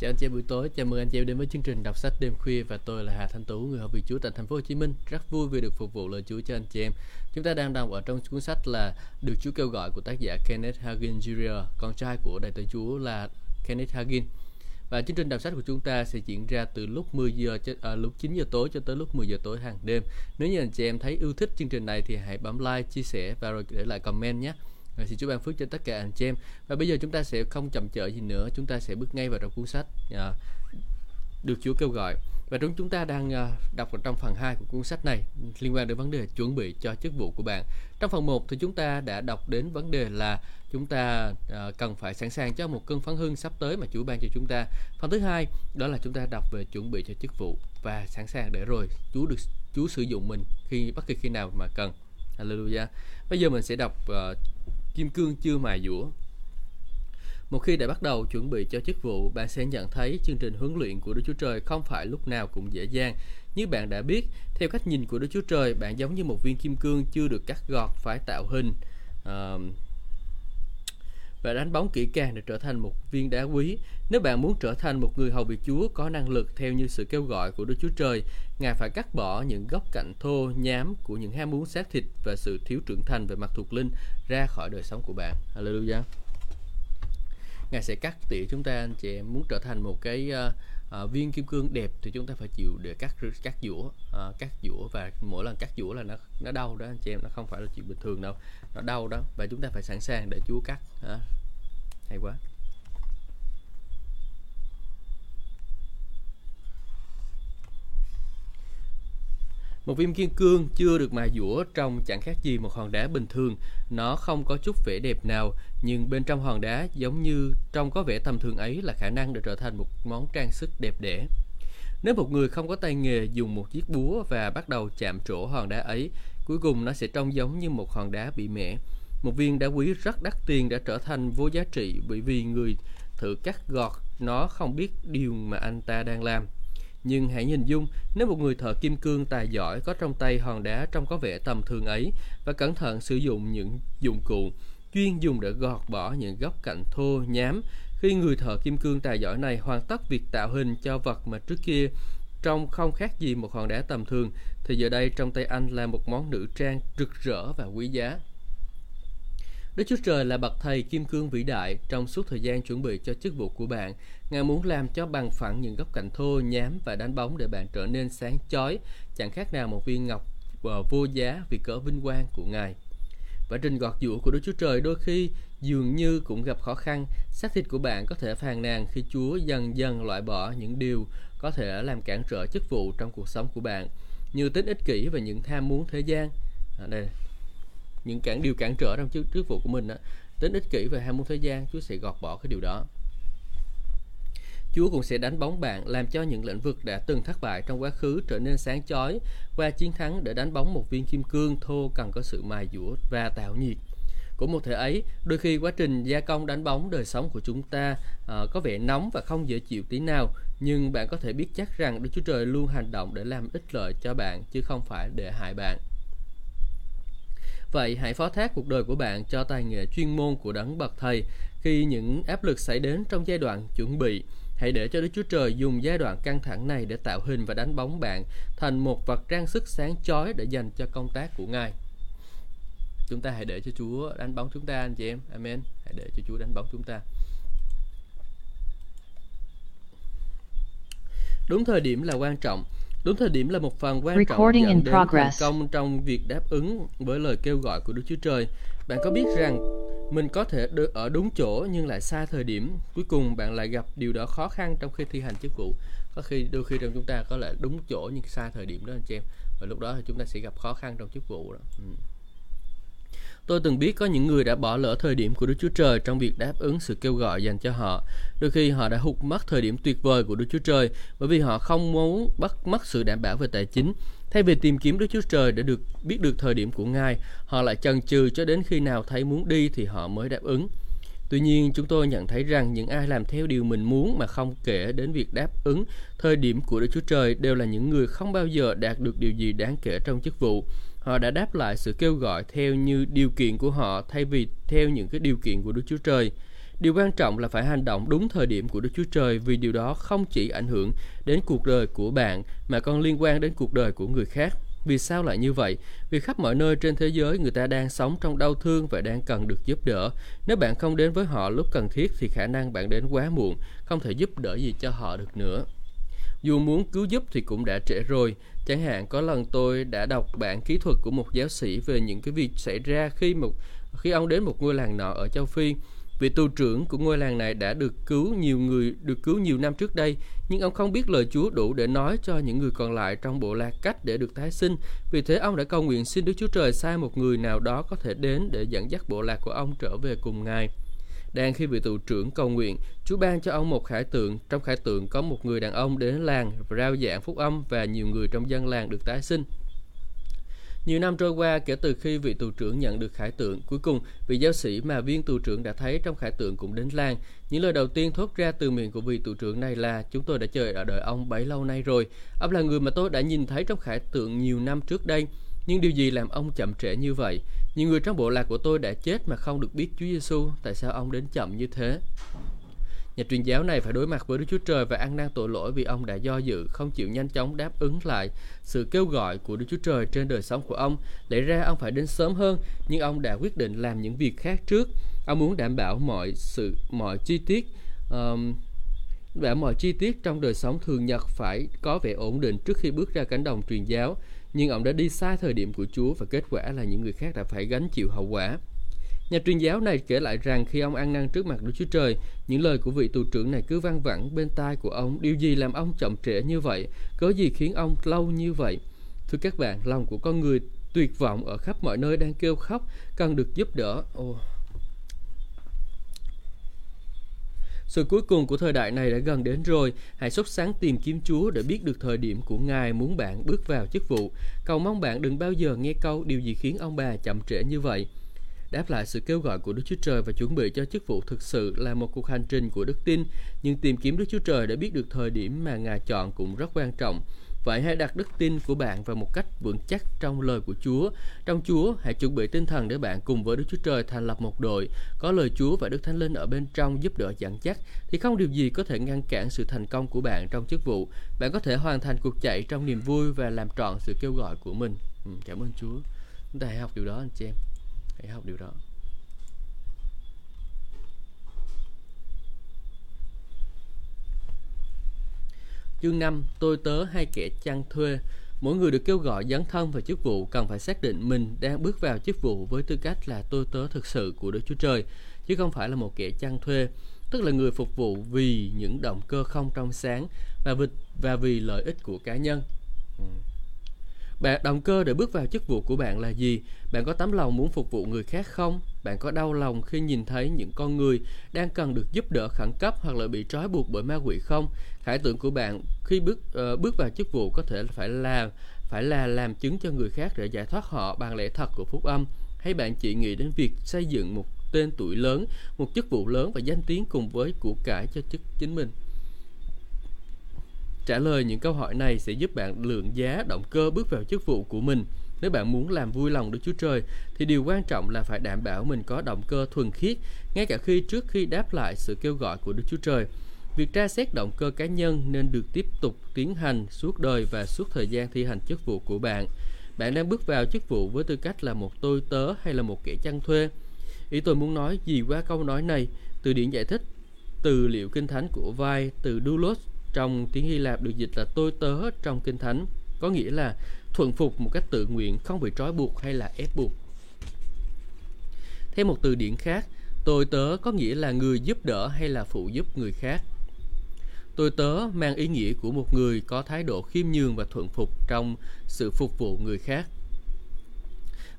Chào anh chị buổi tối, chào mừng anh chị em đến với chương trình đọc sách đêm khuya và tôi là Hà Thanh Tú, người học vị Chúa tại thành phố Hồ Chí Minh. Rất vui vì được phục vụ lời Chúa cho anh chị em. Chúng ta đang đọc ở trong cuốn sách là Được Chúa kêu gọi của tác giả Kenneth Hagin Jr., con trai của đại tử Chúa là Kenneth Hagin. Và chương trình đọc sách của chúng ta sẽ diễn ra từ lúc 10 giờ cho, à, lúc 9 giờ tối cho tới lúc 10 giờ tối hàng đêm. Nếu như anh chị em thấy yêu thích chương trình này thì hãy bấm like, chia sẻ và rồi để lại comment nhé. Và xin Chúa ban phước cho tất cả anh chị em. Và bây giờ chúng ta sẽ không chậm chợi gì nữa, chúng ta sẽ bước ngay vào trong cuốn sách à, được Chúa kêu gọi. Và chúng chúng ta đang à, đọc ở trong phần 2 của cuốn sách này liên quan đến vấn đề chuẩn bị cho chức vụ của bạn. Trong phần 1 thì chúng ta đã đọc đến vấn đề là chúng ta à, cần phải sẵn sàng cho một cơn phấn hưng sắp tới mà Chúa ban cho chúng ta. Phần thứ hai đó là chúng ta đọc về chuẩn bị cho chức vụ và sẵn sàng để rồi Chúa được Chúa sử dụng mình khi bất kỳ khi nào mà cần. Hallelujah. Bây giờ mình sẽ đọc uh, kim cương chưa mài dũa. Một khi đã bắt đầu chuẩn bị cho chức vụ, bạn sẽ nhận thấy chương trình huấn luyện của Đức Chúa Trời không phải lúc nào cũng dễ dàng. Như bạn đã biết, theo cách nhìn của Đức Chúa Trời, bạn giống như một viên kim cương chưa được cắt gọt phải tạo hình. Uh, và đánh bóng kỹ càng để trở thành một viên đá quý. Nếu bạn muốn trở thành một người hầu việc Chúa có năng lực theo như sự kêu gọi của Đức Chúa Trời, Ngài phải cắt bỏ những góc cạnh thô, nhám của những ham muốn xác thịt và sự thiếu trưởng thành về mặt thuộc linh ra khỏi đời sống của bạn. Hallelujah. Ngài sẽ cắt tỉa chúng ta anh chị em muốn trở thành một cái uh, uh, viên kim cương đẹp thì chúng ta phải chịu để cắt cắt dũa uh, ờ, cắt dũa và mỗi lần cắt dũa là nó nó đau đó anh chị em nó không phải là chuyện bình thường đâu nó đau đó và chúng ta phải sẵn sàng để Chúa cắt uh, hay quá Một viên kim cương chưa được mài dũa trông chẳng khác gì một hòn đá bình thường. Nó không có chút vẻ đẹp nào, nhưng bên trong hòn đá giống như trong có vẻ tầm thường ấy là khả năng để trở thành một món trang sức đẹp đẽ. Nếu một người không có tay nghề dùng một chiếc búa và bắt đầu chạm trổ hòn đá ấy, cuối cùng nó sẽ trông giống như một hòn đá bị mẻ. Một viên đá quý rất đắt tiền đã trở thành vô giá trị bởi vì người thử cắt gọt nó không biết điều mà anh ta đang làm. Nhưng hãy nhìn dung, nếu một người thợ kim cương tài giỏi có trong tay hòn đá trông có vẻ tầm thường ấy và cẩn thận sử dụng những dụng cụ chuyên dùng để gọt bỏ những góc cạnh thô, nhám, khi người thợ kim cương tài giỏi này hoàn tất việc tạo hình cho vật mà trước kia trông không khác gì một hòn đá tầm thường, thì giờ đây trong tay anh là một món nữ trang rực rỡ và quý giá. Đức Chúa Trời là bậc thầy kim cương vĩ đại trong suốt thời gian chuẩn bị cho chức vụ của bạn. Ngài muốn làm cho bằng phẳng những góc cạnh thô, nhám và đánh bóng để bạn trở nên sáng chói, chẳng khác nào một viên ngọc ờ, vô giá vì cỡ vinh quang của Ngài. Và trình gọt giũa của Đức Chúa Trời đôi khi dường như cũng gặp khó khăn. Xác thịt của bạn có thể phàn nàn khi Chúa dần dần loại bỏ những điều có thể làm cản trở chức vụ trong cuộc sống của bạn, như tính ích kỷ và những tham muốn thế gian. À, đây những cản điều cản trở trong chức, chức vụ của mình đó, tính ích kỷ và ham muốn thế gian Chúa sẽ gọt bỏ cái điều đó Chúa cũng sẽ đánh bóng bạn làm cho những lĩnh vực đã từng thất bại trong quá khứ trở nên sáng chói qua chiến thắng để đánh bóng một viên kim cương thô cần có sự mài dũa và tạo nhiệt. Cũng một thể ấy, đôi khi quá trình gia công đánh bóng đời sống của chúng ta uh, có vẻ nóng và không dễ chịu tí nào, nhưng bạn có thể biết chắc rằng Đức Chúa Trời luôn hành động để làm ích lợi cho bạn chứ không phải để hại bạn. Vậy hãy phó thác cuộc đời của bạn cho tài nghệ chuyên môn của đấng bậc thầy khi những áp lực xảy đến trong giai đoạn chuẩn bị. Hãy để cho Đức Chúa Trời dùng giai đoạn căng thẳng này để tạo hình và đánh bóng bạn thành một vật trang sức sáng chói để dành cho công tác của Ngài. Chúng ta hãy để cho Chúa đánh bóng chúng ta, anh chị em. Amen. Hãy để cho Chúa đánh bóng chúng ta. Đúng thời điểm là quan trọng Đúng thời điểm là một phần quan trọng dẫn đến thành công trong việc đáp ứng với lời kêu gọi của Đức Chúa Trời. Bạn có biết rằng mình có thể ở đúng chỗ nhưng lại sai thời điểm. Cuối cùng bạn lại gặp điều đó khó khăn trong khi thi hành chức vụ. Có khi đôi khi trong chúng ta có lẽ đúng chỗ nhưng sai thời điểm đó anh chị em. Và lúc đó thì chúng ta sẽ gặp khó khăn trong chức vụ đó. Ừ. Tôi từng biết có những người đã bỏ lỡ thời điểm của Đức Chúa Trời trong việc đáp ứng sự kêu gọi dành cho họ. Đôi khi họ đã hụt mất thời điểm tuyệt vời của Đức Chúa Trời bởi vì họ không muốn bắt mất sự đảm bảo về tài chính. Thay vì tìm kiếm Đức Chúa Trời để được biết được thời điểm của Ngài, họ lại chần chừ cho đến khi nào thấy muốn đi thì họ mới đáp ứng. Tuy nhiên, chúng tôi nhận thấy rằng những ai làm theo điều mình muốn mà không kể đến việc đáp ứng thời điểm của Đức Chúa Trời đều là những người không bao giờ đạt được điều gì đáng kể trong chức vụ họ đã đáp lại sự kêu gọi theo như điều kiện của họ thay vì theo những cái điều kiện của Đức Chúa Trời. Điều quan trọng là phải hành động đúng thời điểm của Đức Chúa Trời vì điều đó không chỉ ảnh hưởng đến cuộc đời của bạn mà còn liên quan đến cuộc đời của người khác. Vì sao lại như vậy? Vì khắp mọi nơi trên thế giới người ta đang sống trong đau thương và đang cần được giúp đỡ. Nếu bạn không đến với họ lúc cần thiết thì khả năng bạn đến quá muộn, không thể giúp đỡ gì cho họ được nữa. Dù muốn cứu giúp thì cũng đã trễ rồi. Chẳng hạn có lần tôi đã đọc bản kỹ thuật của một giáo sĩ về những cái việc xảy ra khi một khi ông đến một ngôi làng nọ ở châu Phi Vị tù trưởng của ngôi làng này đã được cứu nhiều người được cứu nhiều năm trước đây, nhưng ông không biết lời Chúa đủ để nói cho những người còn lại trong bộ lạc cách để được tái sinh. Vì thế ông đã cầu nguyện xin Đức Chúa Trời sai một người nào đó có thể đến để dẫn dắt bộ lạc của ông trở về cùng Ngài. Đang khi vị tù trưởng cầu nguyện, Chúa ban cho ông một khải tượng. Trong khải tượng có một người đàn ông đến làng rao giảng phúc âm và nhiều người trong dân làng được tái sinh. Nhiều năm trôi qua kể từ khi vị tù trưởng nhận được khải tượng, cuối cùng vị giáo sĩ mà viên tù trưởng đã thấy trong khải tượng cũng đến làng. Những lời đầu tiên thốt ra từ miệng của vị tù trưởng này là chúng tôi đã chờ ở đợi ông bấy lâu nay rồi. Ông là người mà tôi đã nhìn thấy trong khải tượng nhiều năm trước đây. Nhưng điều gì làm ông chậm trễ như vậy? Nhiều người trong bộ lạc của tôi đã chết mà không được biết Chúa Giêsu. Tại sao ông đến chậm như thế? Nhà truyền giáo này phải đối mặt với Đức Chúa Trời và ăn năn tội lỗi vì ông đã do dự, không chịu nhanh chóng đáp ứng lại sự kêu gọi của Đức Chúa Trời trên đời sống của ông. Lẽ ra ông phải đến sớm hơn, nhưng ông đã quyết định làm những việc khác trước. Ông muốn đảm bảo mọi sự, mọi chi tiết, um, đảm mọi chi tiết trong đời sống thường nhật phải có vẻ ổn định trước khi bước ra cánh đồng truyền giáo. Nhưng ông đã đi sai thời điểm của Chúa và kết quả là những người khác đã phải gánh chịu hậu quả. Nhà truyền giáo này kể lại rằng khi ông ăn năn trước mặt Đức Chúa Trời, những lời của vị tù trưởng này cứ vang vẳng bên tai của ông. Điều gì làm ông chậm trễ như vậy? Có gì khiến ông lâu như vậy? Thưa các bạn, lòng của con người tuyệt vọng ở khắp mọi nơi đang kêu khóc, cần được giúp đỡ. Ồ. Sự cuối cùng của thời đại này đã gần đến rồi. Hãy sốt sáng tìm kiếm Chúa để biết được thời điểm của Ngài muốn bạn bước vào chức vụ. Cầu mong bạn đừng bao giờ nghe câu điều gì khiến ông bà chậm trễ như vậy. Đáp lại sự kêu gọi của Đức Chúa Trời và chuẩn bị cho chức vụ thực sự là một cuộc hành trình của đức tin, nhưng tìm kiếm Đức Chúa Trời để biết được thời điểm mà Ngài chọn cũng rất quan trọng. Vậy hãy đặt đức tin của bạn vào một cách vững chắc trong lời của Chúa. Trong Chúa, hãy chuẩn bị tinh thần để bạn cùng với Đức Chúa Trời thành lập một đội. Có lời Chúa và Đức Thánh Linh ở bên trong giúp đỡ dẫn chắc, thì không điều gì có thể ngăn cản sự thành công của bạn trong chức vụ. Bạn có thể hoàn thành cuộc chạy trong niềm vui và làm trọn sự kêu gọi của mình. Ừ, cảm ơn Chúa. Chúng ta hãy học điều đó anh chị em hãy học điều đó Chương 5. Tôi tớ hay kẻ chăn thuê Mỗi người được kêu gọi dấn thân vào chức vụ cần phải xác định mình đang bước vào chức vụ với tư cách là tôi tớ thực sự của Đức Chúa Trời, chứ không phải là một kẻ chăn thuê, tức là người phục vụ vì những động cơ không trong sáng và vì, và vì lợi ích của cá nhân. Ừ. Bạn động cơ để bước vào chức vụ của bạn là gì? Bạn có tấm lòng muốn phục vụ người khác không? Bạn có đau lòng khi nhìn thấy những con người đang cần được giúp đỡ khẩn cấp hoặc là bị trói buộc bởi ma quỷ không? Khải tượng của bạn khi bước uh, bước vào chức vụ có thể phải là phải là làm chứng cho người khác để giải thoát họ bằng lẽ thật của phúc âm. Hay bạn chỉ nghĩ đến việc xây dựng một tên tuổi lớn, một chức vụ lớn và danh tiếng cùng với của cải cho chức chính mình? Trả lời những câu hỏi này sẽ giúp bạn lượng giá động cơ bước vào chức vụ của mình. Nếu bạn muốn làm vui lòng Đức Chúa Trời thì điều quan trọng là phải đảm bảo mình có động cơ thuần khiết ngay cả khi trước khi đáp lại sự kêu gọi của Đức Chúa Trời. Việc tra xét động cơ cá nhân nên được tiếp tục tiến hành suốt đời và suốt thời gian thi hành chức vụ của bạn. Bạn đang bước vào chức vụ với tư cách là một tôi tớ hay là một kẻ chăn thuê. Ý tôi muốn nói gì qua câu nói này? Từ điển giải thích từ liệu kinh thánh của vai từ doulos trong tiếng Hy Lạp được dịch là tôi tớ trong Kinh Thánh, có nghĩa là thuận phục một cách tự nguyện, không bị trói buộc hay là ép buộc. Thêm một từ điển khác, tôi tớ có nghĩa là người giúp đỡ hay là phụ giúp người khác. Tôi tớ mang ý nghĩa của một người có thái độ khiêm nhường và thuận phục trong sự phục vụ người khác.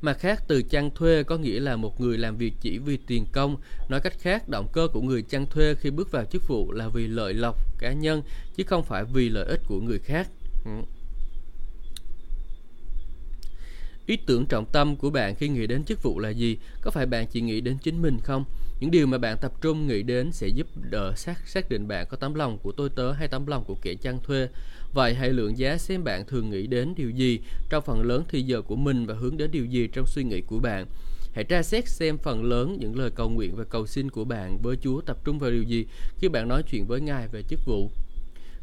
Mặt khác, từ chăn thuê có nghĩa là một người làm việc chỉ vì tiền công. Nói cách khác, động cơ của người chăn thuê khi bước vào chức vụ là vì lợi lộc cá nhân, chứ không phải vì lợi ích của người khác. Ừ. Ý tưởng trọng tâm của bạn khi nghĩ đến chức vụ là gì? Có phải bạn chỉ nghĩ đến chính mình không? Những điều mà bạn tập trung nghĩ đến sẽ giúp đỡ xác xác định bạn có tấm lòng của tôi tớ hay tấm lòng của kẻ chăn thuê. Vậy hãy lượng giá xem bạn thường nghĩ đến điều gì trong phần lớn thì giờ của mình và hướng đến điều gì trong suy nghĩ của bạn. Hãy tra xét xem phần lớn những lời cầu nguyện và cầu xin của bạn với Chúa tập trung vào điều gì khi bạn nói chuyện với Ngài về chức vụ.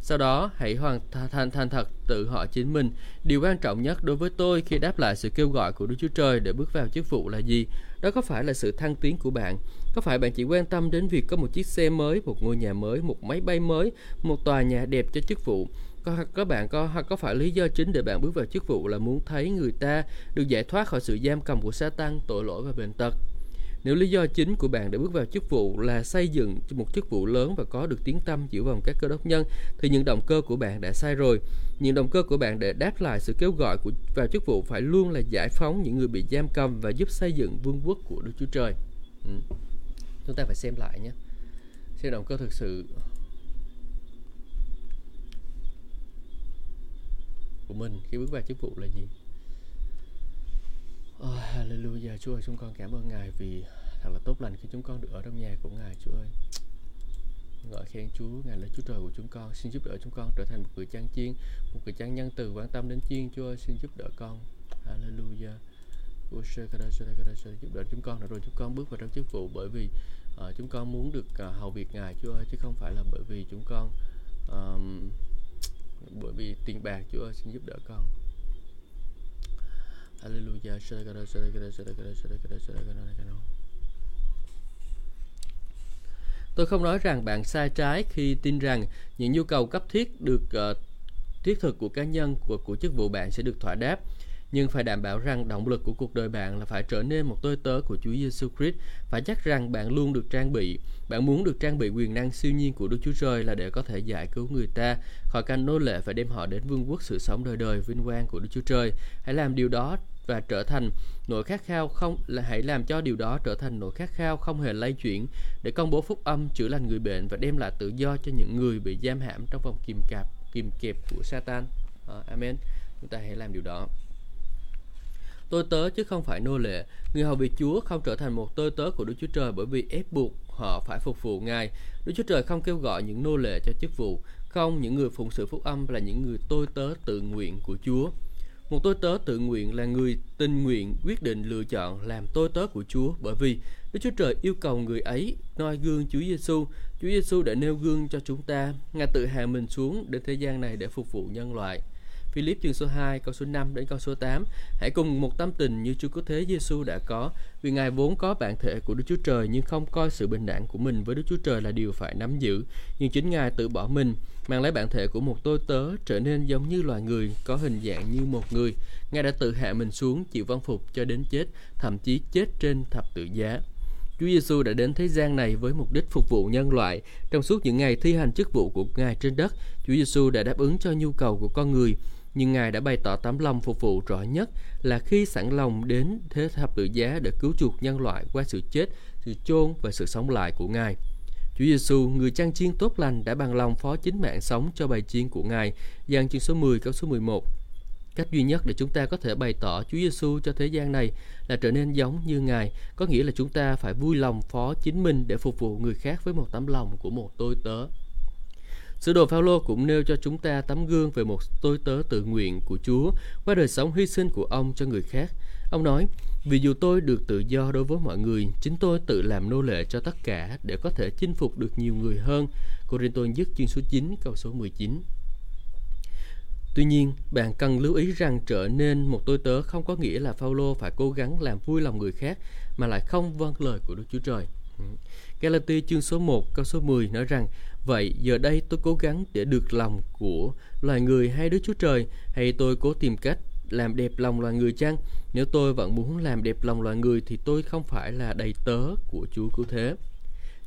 Sau đó, hãy hoàn thành thành thật tự hỏi chính mình, điều quan trọng nhất đối với tôi khi đáp lại sự kêu gọi của Đức Chúa Trời để bước vào chức vụ là gì? Đó có phải là sự thăng tiến của bạn? Có phải bạn chỉ quan tâm đến việc có một chiếc xe mới, một ngôi nhà mới, một máy bay mới, một tòa nhà đẹp cho chức vụ? Có, có bạn có có phải lý do chính để bạn bước vào chức vụ là muốn thấy người ta được giải thoát khỏi sự giam cầm của sa tăng tội lỗi và bệnh tật? Nếu lý do chính của bạn để bước vào chức vụ là xây dựng một chức vụ lớn và có được tiếng tâm giữa vòng các cơ đốc nhân, thì những động cơ của bạn đã sai rồi. Những động cơ của bạn để đáp lại sự kêu gọi của vào chức vụ phải luôn là giải phóng những người bị giam cầm và giúp xây dựng vương quốc của Đức Chúa Trời. Ừ. Chúng ta phải xem lại nhé. Xem động cơ thực sự của mình khi bước vào chức vụ là gì? Oh, hallelujah Chúa ơi chúng con cảm ơn Ngài vì thật là tốt lành khi chúng con được ở trong nhà của Ngài Chúa ơi. Ngợi khen Chúa Ngài là Chúa trời của chúng con. Xin giúp đỡ chúng con trở thành một người trang chiên một người trang nhân từ quan tâm đến chiên. Chúa ơi xin giúp đỡ con. Hallelujah giúp đỡ chúng con rồi chúng con bước vào trong chức vụ bởi vì uh, chúng con muốn được uh, hầu việc Ngài Chúa ơi chứ không phải là bởi vì chúng con um, bởi vì tiền bạc. Chúa ơi xin giúp đỡ con. Hallelujah. Tôi không nói rằng bạn sai trái khi tin rằng những nhu cầu cấp thiết được uh, thiết thực của cá nhân của của chức vụ bạn sẽ được thỏa đáp nhưng phải đảm bảo rằng động lực của cuộc đời bạn là phải trở nên một tôi tớ của Chúa Giêsu Christ. Phải chắc rằng bạn luôn được trang bị, bạn muốn được trang bị quyền năng siêu nhiên của Đức Chúa Trời là để có thể giải cứu người ta khỏi cảnh nô lệ và đem họ đến vương quốc sự sống đời đời vinh quang của Đức Chúa Trời. Hãy làm điều đó và trở thành nỗi khát khao không là hãy làm cho điều đó trở thành nỗi khát khao không hề lay chuyển để công bố phúc âm chữa lành người bệnh và đem lại tự do cho những người bị giam hãm trong vòng kìm cạp kìm kẹp của Satan. Amen. Chúng ta hãy làm điều đó. Tôi tớ chứ không phải nô lệ. Người hầu việc Chúa không trở thành một tôi tớ của Đức Chúa Trời bởi vì ép buộc họ phải phục vụ Ngài. Đức Chúa Trời không kêu gọi những nô lệ cho chức vụ. Không, những người phụng sự phúc âm là những người tôi tớ tự nguyện của Chúa. Một tôi tớ tự nguyện là người tình nguyện quyết định lựa chọn làm tôi tớ của Chúa bởi vì Đức Chúa Trời yêu cầu người ấy noi gương Chúa Giêsu. Chúa Giêsu đã nêu gương cho chúng ta, Ngài tự hạ mình xuống đến thế gian này để phục vụ nhân loại. Philip chương số 2 câu số 5 đến câu số 8 Hãy cùng một tâm tình như Chúa Cứu Thế Giêsu đã có vì Ngài vốn có bản thể của Đức Chúa Trời nhưng không coi sự bình đẳng của mình với Đức Chúa Trời là điều phải nắm giữ. Nhưng chính Ngài tự bỏ mình mang lấy bản thể của một tôi tớ trở nên giống như loài người có hình dạng như một người. Ngài đã tự hạ mình xuống chịu văn phục cho đến chết thậm chí chết trên thập tự giá. Chúa Giêsu đã đến thế gian này với mục đích phục vụ nhân loại. Trong suốt những ngày thi hành chức vụ của Ngài trên đất, Chúa Giêsu đã đáp ứng cho nhu cầu của con người nhưng Ngài đã bày tỏ tấm lòng phục vụ rõ nhất là khi sẵn lòng đến thế thập tự giá để cứu chuộc nhân loại qua sự chết, sự chôn và sự sống lại của Ngài. Chúa Giêsu, người trang chiên tốt lành đã bằng lòng phó chính mạng sống cho bài chiên của Ngài. Giăng chương số 10 câu số 11. Cách duy nhất để chúng ta có thể bày tỏ Chúa Giêsu cho thế gian này là trở nên giống như Ngài, có nghĩa là chúng ta phải vui lòng phó chính mình để phục vụ người khác với một tấm lòng của một tôi tớ. Sứ đồ Phaolô cũng nêu cho chúng ta tấm gương về một tôi tớ tự nguyện của Chúa qua đời sống hy sinh của ông cho người khác. Ông nói, vì dù tôi được tự do đối với mọi người, chính tôi tự làm nô lệ cho tất cả để có thể chinh phục được nhiều người hơn. Corinto nhất chương số 9 câu số 19 Tuy nhiên, bạn cần lưu ý rằng trở nên một tôi tớ không có nghĩa là Phaolô phải cố gắng làm vui lòng người khác mà lại không vâng lời của Đức Chúa Trời. Galatia Galati chương số 1 câu số 10 nói rằng Vậy giờ đây tôi cố gắng để được lòng của loài người hay Đức Chúa Trời hay tôi cố tìm cách làm đẹp lòng loài người chăng? Nếu tôi vẫn muốn làm đẹp lòng loài người thì tôi không phải là đầy tớ của Chúa cứu thế.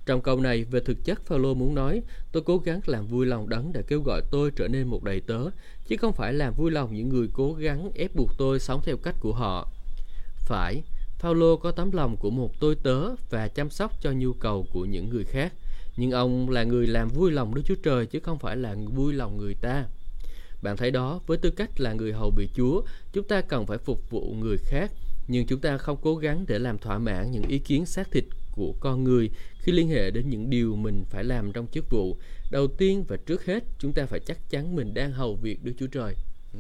Trong câu này về thực chất Phaolô muốn nói, tôi cố gắng làm vui lòng đấng để kêu gọi tôi trở nên một đầy tớ, chứ không phải làm vui lòng những người cố gắng ép buộc tôi sống theo cách của họ. Phải, Phaolô có tấm lòng của một tôi tớ và chăm sóc cho nhu cầu của những người khác nhưng ông là người làm vui lòng Đức Chúa Trời chứ không phải là vui lòng người ta. Bạn thấy đó, với tư cách là người hầu bị Chúa, chúng ta cần phải phục vụ người khác, nhưng chúng ta không cố gắng để làm thỏa mãn những ý kiến xác thịt của con người khi liên hệ đến những điều mình phải làm trong chức vụ. Đầu tiên và trước hết, chúng ta phải chắc chắn mình đang hầu việc Đức Chúa Trời. Ừ.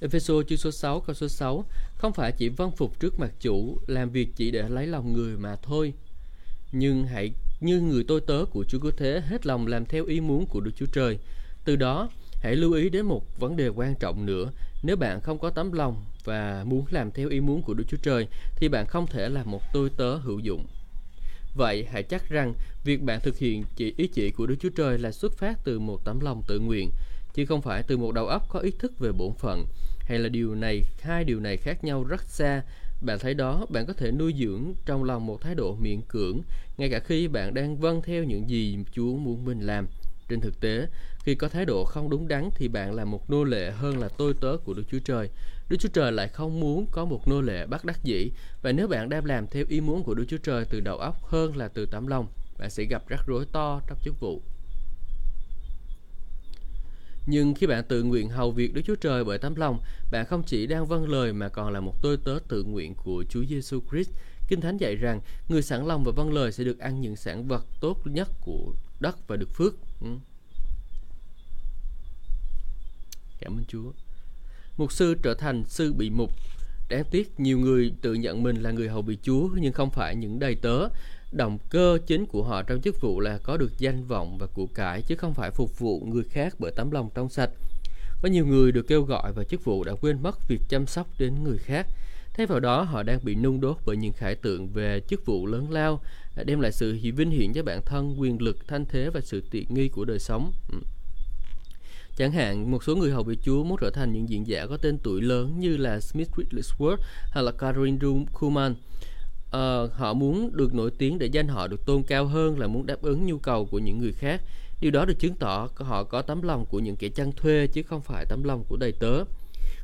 Efeso chương số 6 câu số 6 Không phải chỉ vâng phục trước mặt chủ, Làm việc chỉ để lấy lòng người mà thôi. Nhưng hãy như người tôi tớ của Chúa Cứu Thế, Hết lòng làm theo ý muốn của Đức Chúa Trời. Từ đó, hãy lưu ý đến một vấn đề quan trọng nữa. Nếu bạn không có tấm lòng và muốn làm theo ý muốn của Đức Chúa Trời, Thì bạn không thể là một tôi tớ hữu dụng. Vậy hãy chắc rằng việc bạn thực hiện chỉ ý chỉ của Đức Chúa Trời là xuất phát từ một tấm lòng tự nguyện, chứ không phải từ một đầu óc có ý thức về bổn phận hay là điều này, hai điều này khác nhau rất xa. Bạn thấy đó, bạn có thể nuôi dưỡng trong lòng một thái độ miễn cưỡng, ngay cả khi bạn đang vâng theo những gì chúa muốn mình làm. Trên thực tế, khi có thái độ không đúng đắn thì bạn là một nô lệ hơn là tôi tớ của đức chúa trời. Đức chúa trời lại không muốn có một nô lệ bắt đắc dĩ. Và nếu bạn đang làm theo ý muốn của đức chúa trời từ đầu óc hơn là từ tấm lòng, bạn sẽ gặp rắc rối to trong chức vụ nhưng khi bạn tự nguyện hầu việc Đức Chúa Trời bởi tấm lòng, bạn không chỉ đang vâng lời mà còn là một tôi tớ tự nguyện của Chúa Giêsu Christ. Kinh Thánh dạy rằng người sẵn lòng và vâng lời sẽ được ăn những sản vật tốt nhất của đất và được phước. Ừ. Cảm ơn Chúa. Mục sư trở thành sư bị mục. Đáng tiếc nhiều người tự nhận mình là người hầu bị Chúa nhưng không phải những đầy tớ động cơ chính của họ trong chức vụ là có được danh vọng và của cải chứ không phải phục vụ người khác bởi tấm lòng trong sạch. Có nhiều người được kêu gọi vào chức vụ đã quên mất việc chăm sóc đến người khác. Thay vào đó họ đang bị nung đốt bởi những khải tượng về chức vụ lớn lao, đem lại sự vinh hiển cho bản thân, quyền lực, thanh thế và sự tiện nghi của đời sống. Ừ. Chẳng hạn, một số người hầu vị Chúa muốn trở thành những diễn giả có tên tuổi lớn như là Smith Wigglesworth hay là Catherine Kuhlman uh, họ muốn được nổi tiếng để danh họ được tôn cao hơn là muốn đáp ứng nhu cầu của những người khác. Điều đó được chứng tỏ họ có tấm lòng của những kẻ chăn thuê chứ không phải tấm lòng của đầy tớ.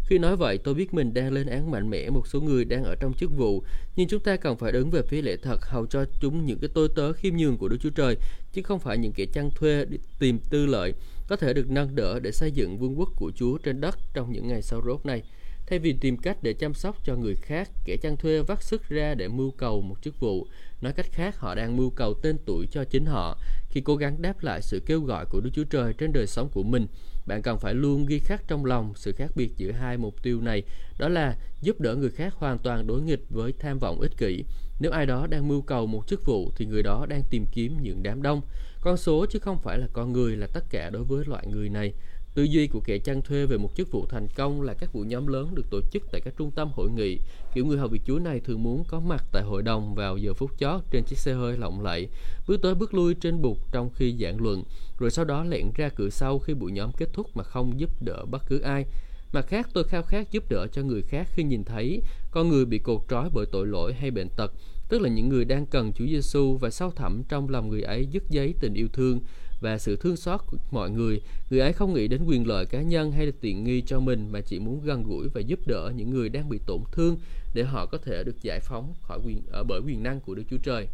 Khi nói vậy tôi biết mình đang lên án mạnh mẽ một số người đang ở trong chức vụ nhưng chúng ta cần phải đứng về phía lễ thật hầu cho chúng những cái tôi tớ khiêm nhường của Đức Chúa Trời chứ không phải những kẻ chăn thuê để tìm tư lợi có thể được nâng đỡ để xây dựng vương quốc của Chúa trên đất trong những ngày sau rốt này. Thay vì tìm cách để chăm sóc cho người khác, kẻ chăn thuê vắt sức ra để mưu cầu một chức vụ. Nói cách khác, họ đang mưu cầu tên tuổi cho chính họ. Khi cố gắng đáp lại sự kêu gọi của Đức Chúa Trời trên đời sống của mình, bạn cần phải luôn ghi khắc trong lòng sự khác biệt giữa hai mục tiêu này, đó là giúp đỡ người khác hoàn toàn đối nghịch với tham vọng ích kỷ. Nếu ai đó đang mưu cầu một chức vụ thì người đó đang tìm kiếm những đám đông. Con số chứ không phải là con người là tất cả đối với loại người này. Tư duy của kẻ chăn thuê về một chức vụ thành công là các vụ nhóm lớn được tổ chức tại các trung tâm hội nghị. Kiểu người hầu việc Chúa này thường muốn có mặt tại hội đồng vào giờ phút chót trên chiếc xe hơi lộng lẫy, bước tới bước lui trên bục trong khi giảng luận, rồi sau đó lẻn ra cửa sau khi buổi nhóm kết thúc mà không giúp đỡ bất cứ ai. Mặt khác, tôi khao khát giúp đỡ cho người khác khi nhìn thấy con người bị cột trói bởi tội lỗi hay bệnh tật, tức là những người đang cần Chúa Giêsu và sâu thẳm trong lòng người ấy dứt giấy tình yêu thương và sự thương xót của mọi người người ấy không nghĩ đến quyền lợi cá nhân hay là tiện nghi cho mình mà chỉ muốn gần gũi và giúp đỡ những người đang bị tổn thương để họ có thể được giải phóng khỏi quyền ở bởi quyền năng của Đức Chúa Trời.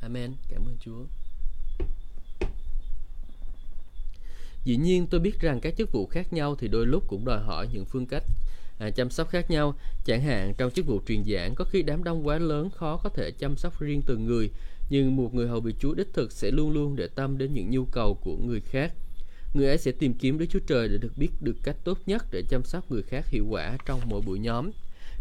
Amen. Cảm ơn Chúa. Dĩ nhiên tôi biết rằng các chức vụ khác nhau thì đôi lúc cũng đòi hỏi những phương cách à, chăm sóc khác nhau. Chẳng hạn trong chức vụ truyền giảng có khi đám đông quá lớn khó có thể chăm sóc riêng từng người nhưng một người hầu bị Chúa đích thực sẽ luôn luôn để tâm đến những nhu cầu của người khác. Người ấy sẽ tìm kiếm Đức Chúa Trời để được biết được cách tốt nhất để chăm sóc người khác hiệu quả trong mỗi buổi nhóm.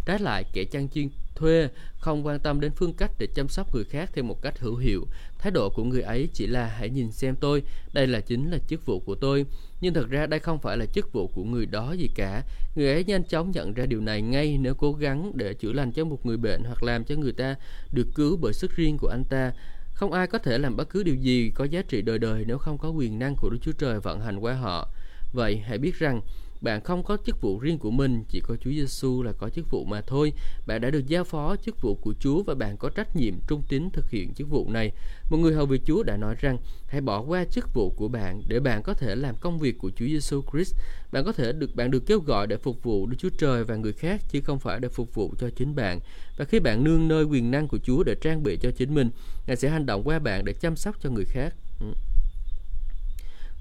Trái lại, kẻ chăn chiên thuê không quan tâm đến phương cách để chăm sóc người khác theo một cách hữu hiệu. Thái độ của người ấy chỉ là hãy nhìn xem tôi, đây là chính là chức vụ của tôi. Nhưng thật ra đây không phải là chức vụ của người đó gì cả. Người ấy nhanh chóng nhận ra điều này ngay nếu cố gắng để chữa lành cho một người bệnh hoặc làm cho người ta được cứu bởi sức riêng của anh ta. Không ai có thể làm bất cứ điều gì có giá trị đời đời nếu không có quyền năng của Đức Chúa Trời vận hành qua họ. Vậy hãy biết rằng bạn không có chức vụ riêng của mình, chỉ có Chúa Giêsu là có chức vụ mà thôi. Bạn đã được giao phó chức vụ của Chúa và bạn có trách nhiệm trung tín thực hiện chức vụ này. Một người hầu việc Chúa đã nói rằng, hãy bỏ qua chức vụ của bạn để bạn có thể làm công việc của Chúa Giêsu Christ. Bạn có thể được bạn được kêu gọi để phục vụ Đức Chúa Trời và người khác chứ không phải để phục vụ cho chính bạn. Và khi bạn nương nơi quyền năng của Chúa để trang bị cho chính mình, Ngài sẽ hành động qua bạn để chăm sóc cho người khác. Ừ.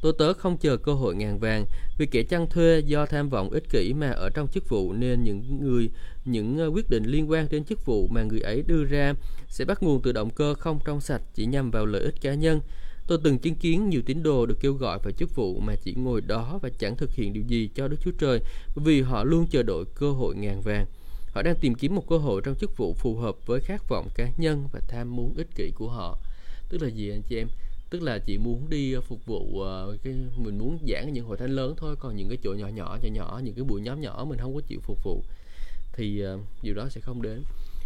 Tôi tớ không chờ cơ hội ngàn vàng, vì kẻ chăn thuê do tham vọng ích kỷ mà ở trong chức vụ nên những người, những ờ, quyết định liên quan đến chức vụ mà người ấy đưa ra sẽ bắt nguồn từ động cơ không trong sạch chỉ nhằm vào lợi ích cá nhân. Tôi từng chứng kiến nhiều tín đồ được kêu gọi vào chức vụ mà chỉ ngồi đó và chẳng thực hiện điều gì cho Đức Chúa Trời vì họ luôn chờ đợi cơ hội ngàn vàng. Họ đang tìm kiếm một cơ hội trong chức vụ phù hợp với khát vọng cá nhân và tham muốn ích kỷ của họ. Tức là gì anh chị em? Tức là chị muốn đi ờ, phục vụ uh, cái mình muốn giảng những hội thánh lớn thôi, còn những cái chỗ nhỏ nhỏ nhỏ nhỏ, những cái buổi nhóm nhỏ mình không có chịu phục vụ thì uh, điều đó sẽ không đến.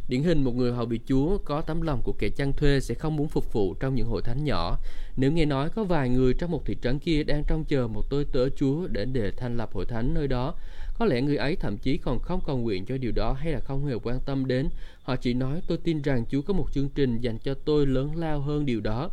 Điển hình một người hầu bị Chúa có tấm lòng của kẻ chăn thuê sẽ không muốn phục vụ trong những hội thánh nhỏ. Nếu nghe nói có vài người trong một thị trấn kia đang trông chờ một tôi tớ Chúa để để thành lập hội thánh nơi đó, có lẽ người ấy thậm chí còn không cầu nguyện cho điều đó hay là không hề quan tâm đến. Họ chỉ nói tôi tin rằng Chúa có một chương trình dành cho tôi lớn lao hơn điều đó.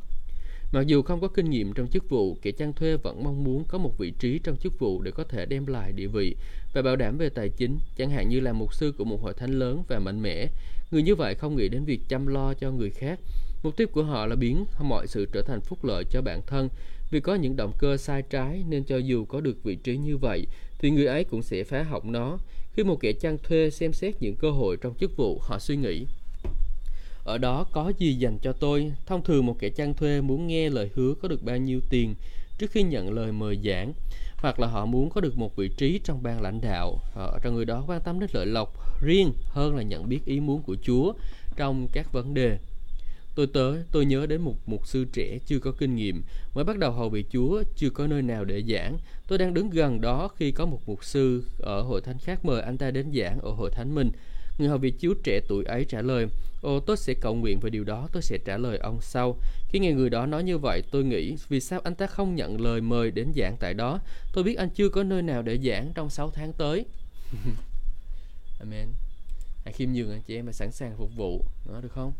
Mặc dù không có kinh nghiệm trong chức vụ, kẻ chăn thuê vẫn mong muốn có một vị trí trong chức vụ để có thể đem lại địa vị và bảo đảm về tài chính, chẳng hạn như là mục sư của một hội thánh lớn và mạnh mẽ. Người như vậy không nghĩ đến việc chăm lo cho người khác. Mục tiêu của họ là biến mọi sự trở thành phúc lợi cho bản thân. Vì có những động cơ sai trái nên cho dù có được vị trí như vậy thì người ấy cũng sẽ phá hỏng nó. Khi một kẻ chăn thuê xem xét những cơ hội trong chức vụ, họ suy nghĩ ở đó có gì dành cho tôi? Thông thường một kẻ chăn thuê muốn nghe lời hứa có được bao nhiêu tiền trước khi nhận lời mời giảng, hoặc là họ muốn có được một vị trí trong ban lãnh đạo. Họ, trong người đó quan tâm đến lợi lộc riêng hơn là nhận biết ý muốn của chúa trong các vấn đề. Tôi tới tôi nhớ đến một mục sư trẻ chưa có kinh nghiệm, mới bắt đầu hầu bị chúa, chưa có nơi nào để giảng. Tôi đang đứng gần đó khi có một mục sư ở hội thánh khác mời anh ta đến giảng ở hội thánh mình người hầu vị chúa trẻ tuổi ấy trả lời Ồ, tôi sẽ cầu nguyện về điều đó, tôi sẽ trả lời ông sau. Khi nghe người đó nói như vậy, tôi nghĩ vì sao anh ta không nhận lời mời đến giảng tại đó? Tôi biết anh chưa có nơi nào để giảng trong 6 tháng tới. Amen. Hãy khiêm nhường anh chị em và sẵn sàng phục vụ. Đó được không?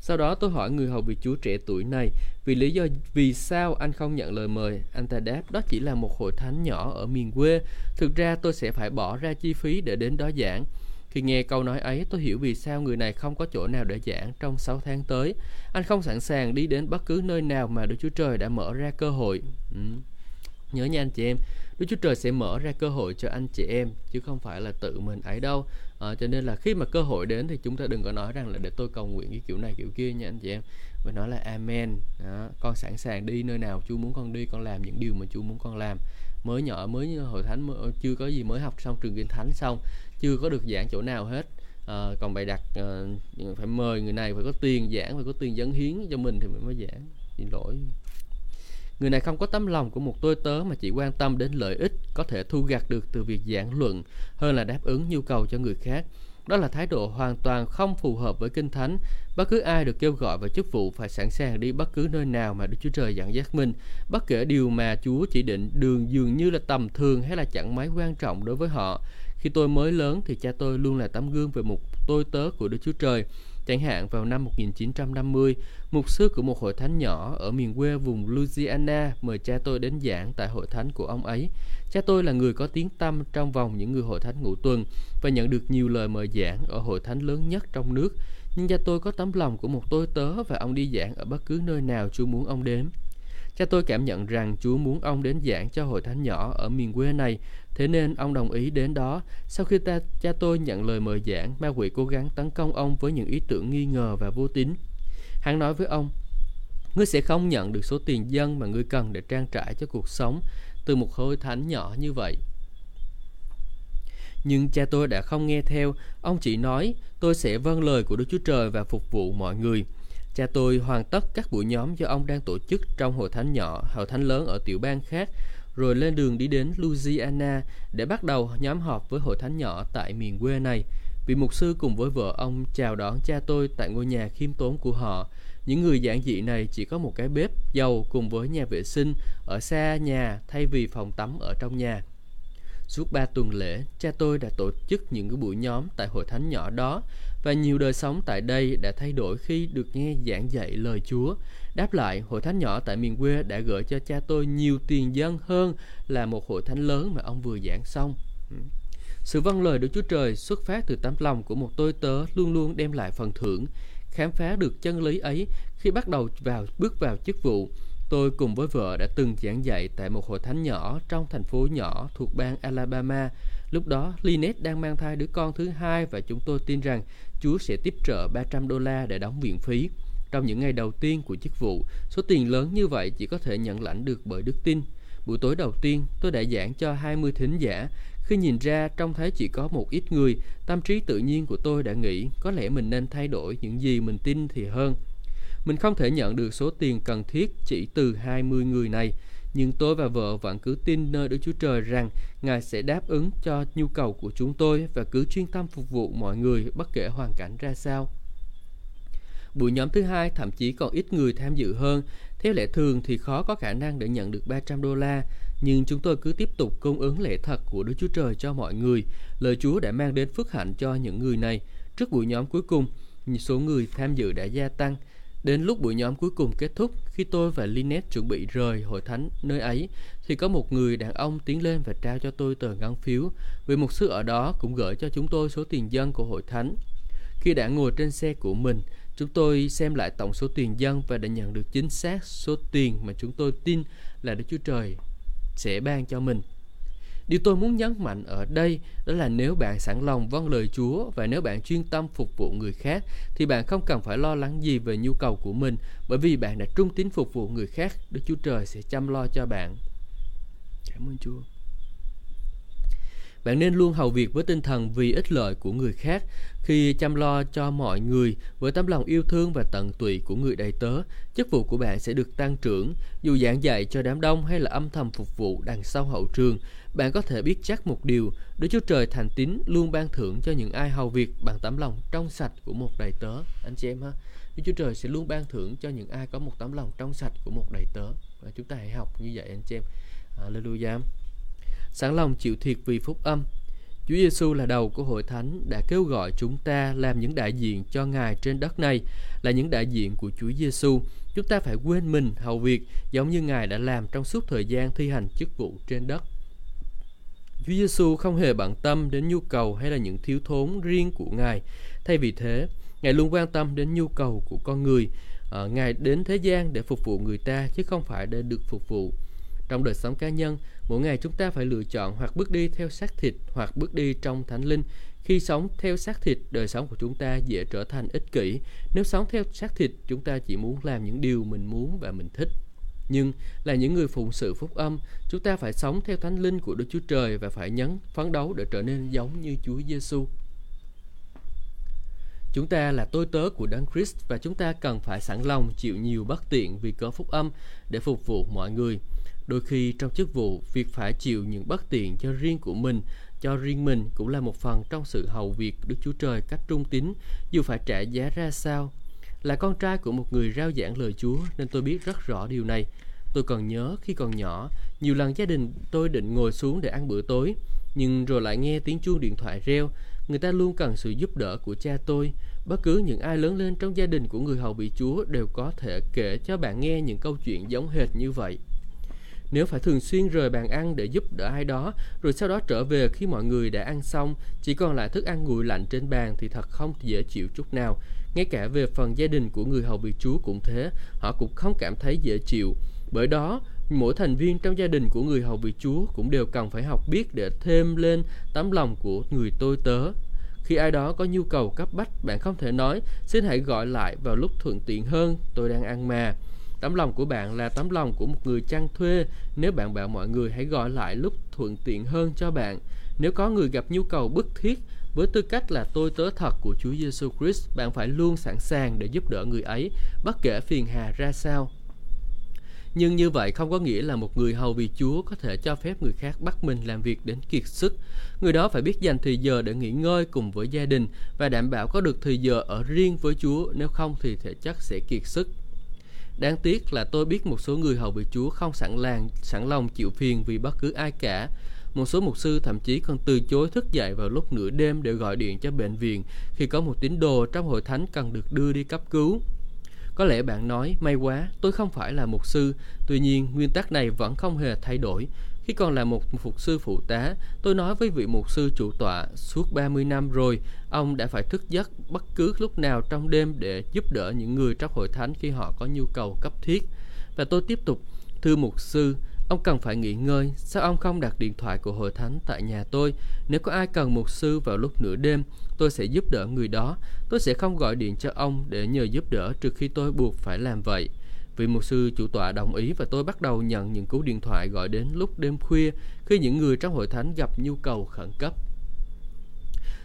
Sau đó tôi hỏi người hầu vị chúa trẻ tuổi này vì lý do vì sao anh không nhận lời mời. Anh ta đáp đó chỉ là một hội thánh nhỏ ở miền quê. Thực ra tôi sẽ phải bỏ ra chi phí để đến đó giảng. Khi nghe câu nói ấy, tôi hiểu vì sao người này không có chỗ nào để giảng trong 6 tháng tới. Anh không sẵn sàng đi đến bất cứ nơi nào mà Đức Chúa Trời đã mở ra cơ hội. Ừ. Nhớ nha anh chị em, Đức Chúa Trời sẽ mở ra cơ hội cho anh chị em chứ không phải là tự mình ấy đâu. À, cho nên là khi mà cơ hội đến thì chúng ta đừng có nói rằng là để tôi cầu nguyện cái kiểu này kiểu kia nha anh chị em. mà nói là Amen. Đó, con sẵn sàng đi nơi nào Chúa muốn con đi, con làm những điều mà Chúa muốn con làm mới nhỏ mới hội thánh mới, chưa có gì mới học xong trường kinh thánh xong chưa có được giảng chỗ nào hết à, còn bài đặt à, phải mời người này phải có tiền giảng phải có tiền dẫn hiến cho mình thì mình mới giảng xin lỗi người này không có tấm lòng của một tôi tớ mà chỉ quan tâm đến lợi ích có thể thu gặt được từ việc giảng luận hơn là đáp ứng nhu cầu cho người khác đó là thái độ hoàn toàn không phù hợp với kinh thánh. Bất cứ ai được kêu gọi vào chức vụ phải sẵn sàng đi bất cứ nơi nào mà Đức Chúa Trời dẫn dắt mình. Bất kể điều mà Chúa chỉ định đường dường như là tầm thường hay là chẳng mấy quan trọng đối với họ. Khi tôi mới lớn thì cha tôi luôn là tấm gương về một tôi tớ của Đức Chúa Trời. Chẳng hạn vào năm 1950, mục sư của một hội thánh nhỏ ở miền quê vùng Louisiana mời cha tôi đến giảng tại hội thánh của ông ấy. Cha tôi là người có tiếng tăm trong vòng những người hội thánh ngũ tuần và nhận được nhiều lời mời giảng ở hội thánh lớn nhất trong nước. Nhưng cha tôi có tấm lòng của một tôi tớ và ông đi giảng ở bất cứ nơi nào Chúa muốn ông đến. Cha tôi cảm nhận rằng Chúa muốn ông đến giảng cho hội thánh nhỏ ở miền quê này, thế nên ông đồng ý đến đó. Sau khi ta, cha tôi nhận lời mời giảng, ma quỷ cố gắng tấn công ông với những ý tưởng nghi ngờ và vô tín. Hắn nói với ông, ngươi sẽ không nhận được số tiền dân mà ngươi cần để trang trải cho cuộc sống từ một hội thánh nhỏ như vậy. Nhưng cha tôi đã không nghe theo, ông chỉ nói, tôi sẽ vâng lời của Đức Chúa Trời và phục vụ mọi người. Cha tôi hoàn tất các buổi nhóm do ông đang tổ chức trong hội thánh nhỏ, hội thánh lớn ở tiểu bang khác, rồi lên đường đi đến Louisiana để bắt đầu nhóm họp với hội thánh nhỏ tại miền quê này. Vị mục sư cùng với vợ ông chào đón cha tôi tại ngôi nhà khiêm tốn của họ. Những người giản dị này chỉ có một cái bếp dầu cùng với nhà vệ sinh ở xa nhà thay vì phòng tắm ở trong nhà. Suốt ba tuần lễ, cha tôi đã tổ chức những cái buổi nhóm tại hội thánh nhỏ đó và nhiều đời sống tại đây đã thay đổi khi được nghe giảng dạy lời Chúa. Đáp lại, hội thánh nhỏ tại miền quê đã gửi cho cha tôi nhiều tiền dân hơn là một hội thánh lớn mà ông vừa giảng xong. Sự vâng lời Đức Chúa Trời xuất phát từ tấm lòng của một tôi tớ luôn luôn đem lại phần thưởng. Khám phá được chân lý ấy khi bắt đầu vào bước vào chức vụ, tôi cùng với vợ đã từng giảng dạy tại một hội thánh nhỏ trong thành phố nhỏ thuộc bang Alabama. Lúc đó, Lynette đang mang thai đứa con thứ hai và chúng tôi tin rằng Chúa sẽ tiếp trợ 300 đô la để đóng viện phí. Trong những ngày đầu tiên của chức vụ, số tiền lớn như vậy chỉ có thể nhận lãnh được bởi đức tin. Buổi tối đầu tiên, tôi đã giảng cho 20 thính giả. Khi nhìn ra trông thấy chỉ có một ít người, tâm trí tự nhiên của tôi đã nghĩ có lẽ mình nên thay đổi những gì mình tin thì hơn. Mình không thể nhận được số tiền cần thiết chỉ từ 20 người này, nhưng tôi và vợ vẫn cứ tin nơi Đức Chúa Trời rằng Ngài sẽ đáp ứng cho nhu cầu của chúng tôi và cứ chuyên tâm phục vụ mọi người bất kể hoàn cảnh ra sao. Buổi nhóm thứ hai thậm chí còn ít người tham dự hơn. Theo lẽ thường thì khó có khả năng để nhận được 300 đô la, nhưng chúng tôi cứ tiếp tục cung ứng lễ thật của Đức Chúa Trời cho mọi người. Lời Chúa đã mang đến phước hạnh cho những người này. Trước buổi nhóm cuối cùng, số người tham dự đã gia tăng. Đến lúc buổi nhóm cuối cùng kết thúc, khi tôi và Lynette chuẩn bị rời hội thánh nơi ấy, thì có một người đàn ông tiến lên và trao cho tôi tờ ngân phiếu. Vì một sư ở đó cũng gửi cho chúng tôi số tiền dân của hội thánh. Khi đã ngồi trên xe của mình, chúng tôi xem lại tổng số tiền dân và đã nhận được chính xác số tiền mà chúng tôi tin là Đức Chúa Trời sẽ ban cho mình. Điều tôi muốn nhấn mạnh ở đây đó là nếu bạn sẵn lòng vâng lời Chúa và nếu bạn chuyên tâm phục vụ người khác thì bạn không cần phải lo lắng gì về nhu cầu của mình bởi vì bạn đã trung tín phục vụ người khác, Đức Chúa Trời sẽ chăm lo cho bạn. Cảm ơn Chúa. Bạn nên luôn hầu việc với tinh thần vì ích lợi của người khác khi chăm lo cho mọi người với tấm lòng yêu thương và tận tụy của người đầy tớ. Chức vụ của bạn sẽ được tăng trưởng dù giảng dạy cho đám đông hay là âm thầm phục vụ đằng sau hậu trường. Bạn có thể biết chắc một điều, Đức Chúa Trời thành tín luôn ban thưởng cho những ai hầu việc bằng tấm lòng trong sạch của một đầy tớ. Anh chị em ha, Đức Chúa Trời sẽ luôn ban thưởng cho những ai có một tấm lòng trong sạch của một đầy tớ. Và chúng ta hãy học như vậy anh chị em. Hallelujah sẵn lòng chịu thiệt vì phúc âm. Chúa Giêsu là đầu của hội thánh đã kêu gọi chúng ta làm những đại diện cho Ngài trên đất này, là những đại diện của Chúa Giêsu. Chúng ta phải quên mình hầu việc giống như Ngài đã làm trong suốt thời gian thi hành chức vụ trên đất. Chúa Giêsu không hề bận tâm đến nhu cầu hay là những thiếu thốn riêng của Ngài. Thay vì thế, Ngài luôn quan tâm đến nhu cầu của con người. À, Ngài đến thế gian để phục vụ người ta chứ không phải để được phục vụ. Trong đời sống cá nhân, mỗi ngày chúng ta phải lựa chọn hoặc bước đi theo xác thịt hoặc bước đi trong thánh linh. Khi sống theo xác thịt, đời sống của chúng ta dễ trở thành ích kỷ. Nếu sống theo xác thịt, chúng ta chỉ muốn làm những điều mình muốn và mình thích. Nhưng là những người phụng sự phúc âm, chúng ta phải sống theo thánh linh của Đức Chúa Trời và phải nhấn phấn đấu để trở nên giống như Chúa Giêsu. Chúng ta là tôi tớ của Đấng Christ và chúng ta cần phải sẵn lòng chịu nhiều bất tiện vì cớ phúc âm để phục vụ mọi người. Đôi khi trong chức vụ, việc phải chịu những bất tiện cho riêng của mình, cho riêng mình cũng là một phần trong sự hầu việc Đức Chúa Trời cách trung tín, dù phải trả giá ra sao. Là con trai của một người rao giảng lời Chúa nên tôi biết rất rõ điều này. Tôi còn nhớ khi còn nhỏ, nhiều lần gia đình tôi định ngồi xuống để ăn bữa tối, nhưng rồi lại nghe tiếng chuông điện thoại reo. Người ta luôn cần sự giúp đỡ của cha tôi. Bất cứ những ai lớn lên trong gia đình của người hầu bị Chúa đều có thể kể cho bạn nghe những câu chuyện giống hệt như vậy. Nếu phải thường xuyên rời bàn ăn để giúp đỡ ai đó, rồi sau đó trở về khi mọi người đã ăn xong, chỉ còn lại thức ăn nguội lạnh trên bàn thì thật không dễ chịu chút nào. Ngay cả về phần gia đình của người hầu bị Chúa cũng thế, họ cũng không cảm thấy dễ chịu. Bởi đó, mỗi thành viên trong gia đình của người hầu vị Chúa cũng đều cần phải học biết để thêm lên tấm lòng của người tôi tớ. Khi ai đó có nhu cầu cấp bách, bạn không thể nói, xin hãy gọi lại vào lúc thuận tiện hơn, tôi đang ăn mà Tấm lòng của bạn là tấm lòng của một người chăn thuê nếu bạn bảo mọi người hãy gọi lại lúc thuận tiện hơn cho bạn. Nếu có người gặp nhu cầu bức thiết với tư cách là tôi tớ thật của Chúa Giêsu Christ, bạn phải luôn sẵn sàng để giúp đỡ người ấy, bất kể phiền hà ra sao. Nhưng như vậy không có nghĩa là một người hầu vì Chúa có thể cho phép người khác bắt mình làm việc đến kiệt sức. Người đó phải biết dành thời giờ để nghỉ ngơi cùng với gia đình và đảm bảo có được thời giờ ở riêng với Chúa, nếu không thì thể chất sẽ kiệt sức. Đáng tiếc là tôi biết một số người hầu bị Chúa không sẵn làng, sẵn lòng chịu phiền vì bất cứ ai cả. Một số mục sư thậm chí còn từ chối thức dậy vào lúc nửa đêm để gọi điện cho bệnh viện khi có một tín đồ trong hội thánh cần được đưa đi cấp cứu. Có lẽ bạn nói, may quá, tôi không phải là mục sư, tuy nhiên nguyên tắc này vẫn không hề thay đổi. Khi còn là một phục sư phụ tá, tôi nói với vị mục sư chủ tọa, suốt 30 năm rồi, ông đã phải thức giấc bất cứ lúc nào trong đêm để giúp đỡ những người trong hội thánh khi họ có nhu cầu cấp thiết. Và tôi tiếp tục, thưa mục sư, Ông cần phải nghỉ ngơi, sao ông không đặt điện thoại của hội thánh tại nhà tôi? Nếu có ai cần mục sư vào lúc nửa đêm, tôi sẽ giúp đỡ người đó. Tôi sẽ không gọi điện cho ông để nhờ giúp đỡ trừ khi tôi buộc phải làm vậy. Vị mục sư chủ tọa đồng ý và tôi bắt đầu nhận những cú điện thoại gọi đến lúc đêm khuya khi những người trong hội thánh gặp nhu cầu khẩn cấp.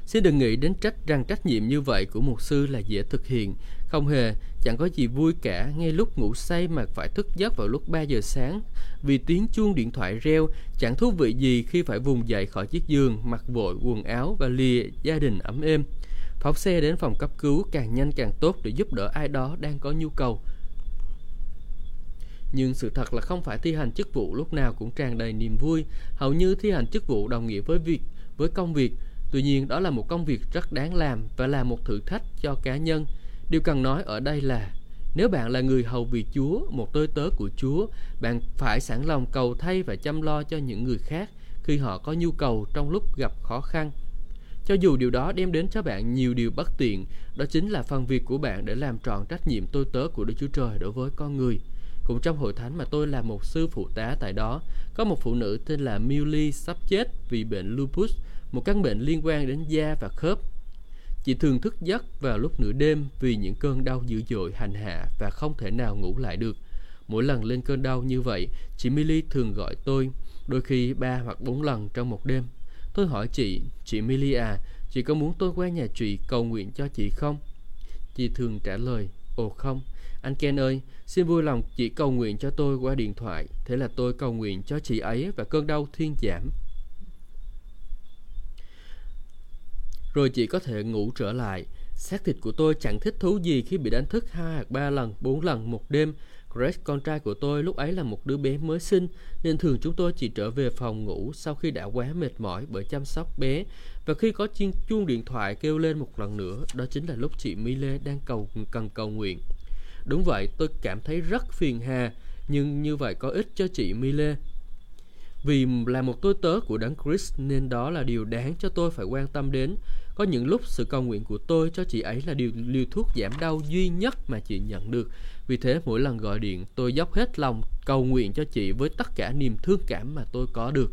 Xin đừng nghĩ đến trách rằng trách nhiệm như vậy của mục sư là dễ thực hiện. Không hề, chẳng có gì vui cả ngay lúc ngủ say mà phải thức giấc vào lúc 3 giờ sáng. Vì tiếng chuông điện thoại reo, chẳng thú vị gì khi phải vùng dậy khỏi chiếc giường, mặc vội quần áo và lìa gia đình ấm êm. Phóng xe đến phòng cấp cứu càng nhanh càng tốt để giúp đỡ ai đó đang có nhu cầu. Nhưng sự thật là không phải thi hành chức vụ lúc nào cũng tràn đầy niềm vui. Hầu như thi hành chức vụ đồng nghĩa với việc, với công việc. Tuy nhiên đó là một công việc rất đáng làm và là một thử thách cho cá nhân. Điều cần nói ở đây là nếu bạn là người hầu việc Chúa, một tôi tớ của Chúa, bạn phải sẵn lòng cầu thay và chăm lo cho những người khác khi họ có nhu cầu trong lúc gặp khó khăn. Cho dù điều đó đem đến cho bạn nhiều điều bất tiện, đó chính là phần việc của bạn để làm tròn trách nhiệm tôi tớ của Đức Chúa Trời đối với con người. Cũng trong hội thánh mà tôi là một sư phụ tá tại đó, có một phụ nữ tên là Millie sắp chết vì bệnh lupus, một căn bệnh liên quan đến da và khớp. Chị thường thức giấc vào lúc nửa đêm vì những cơn đau dữ dội hành hạ và không thể nào ngủ lại được. Mỗi lần lên cơn đau như vậy, chị Millie thường gọi tôi, đôi khi ba hoặc bốn lần trong một đêm. Tôi hỏi chị, chị Millie à, chị có muốn tôi qua nhà chị cầu nguyện cho chị không? Chị thường trả lời, ồ không, anh Ken ơi, xin vui lòng chị cầu nguyện cho tôi qua điện thoại. Thế là tôi cầu nguyện cho chị ấy và cơn đau thuyên giảm. Rồi chị có thể ngủ trở lại. Xác thịt của tôi chẳng thích thú gì khi bị đánh thức hai hoặc ba lần, bốn lần một đêm. Greg, con trai của tôi, lúc ấy là một đứa bé mới sinh, nên thường chúng tôi chỉ trở về phòng ngủ sau khi đã quá mệt mỏi bởi chăm sóc bé. Và khi có chiên chuông điện thoại kêu lên một lần nữa, đó chính là lúc chị Mile đang cầu cần cầu nguyện. Đúng vậy, tôi cảm thấy rất phiền hà, nhưng như vậy có ích cho chị Mile. Vì là một tôi tớ của đấng Chris nên đó là điều đáng cho tôi phải quan tâm đến. Có những lúc sự cầu nguyện của tôi cho chị ấy là điều liều thuốc giảm đau duy nhất mà chị nhận được. Vì thế mỗi lần gọi điện tôi dốc hết lòng cầu nguyện cho chị với tất cả niềm thương cảm mà tôi có được.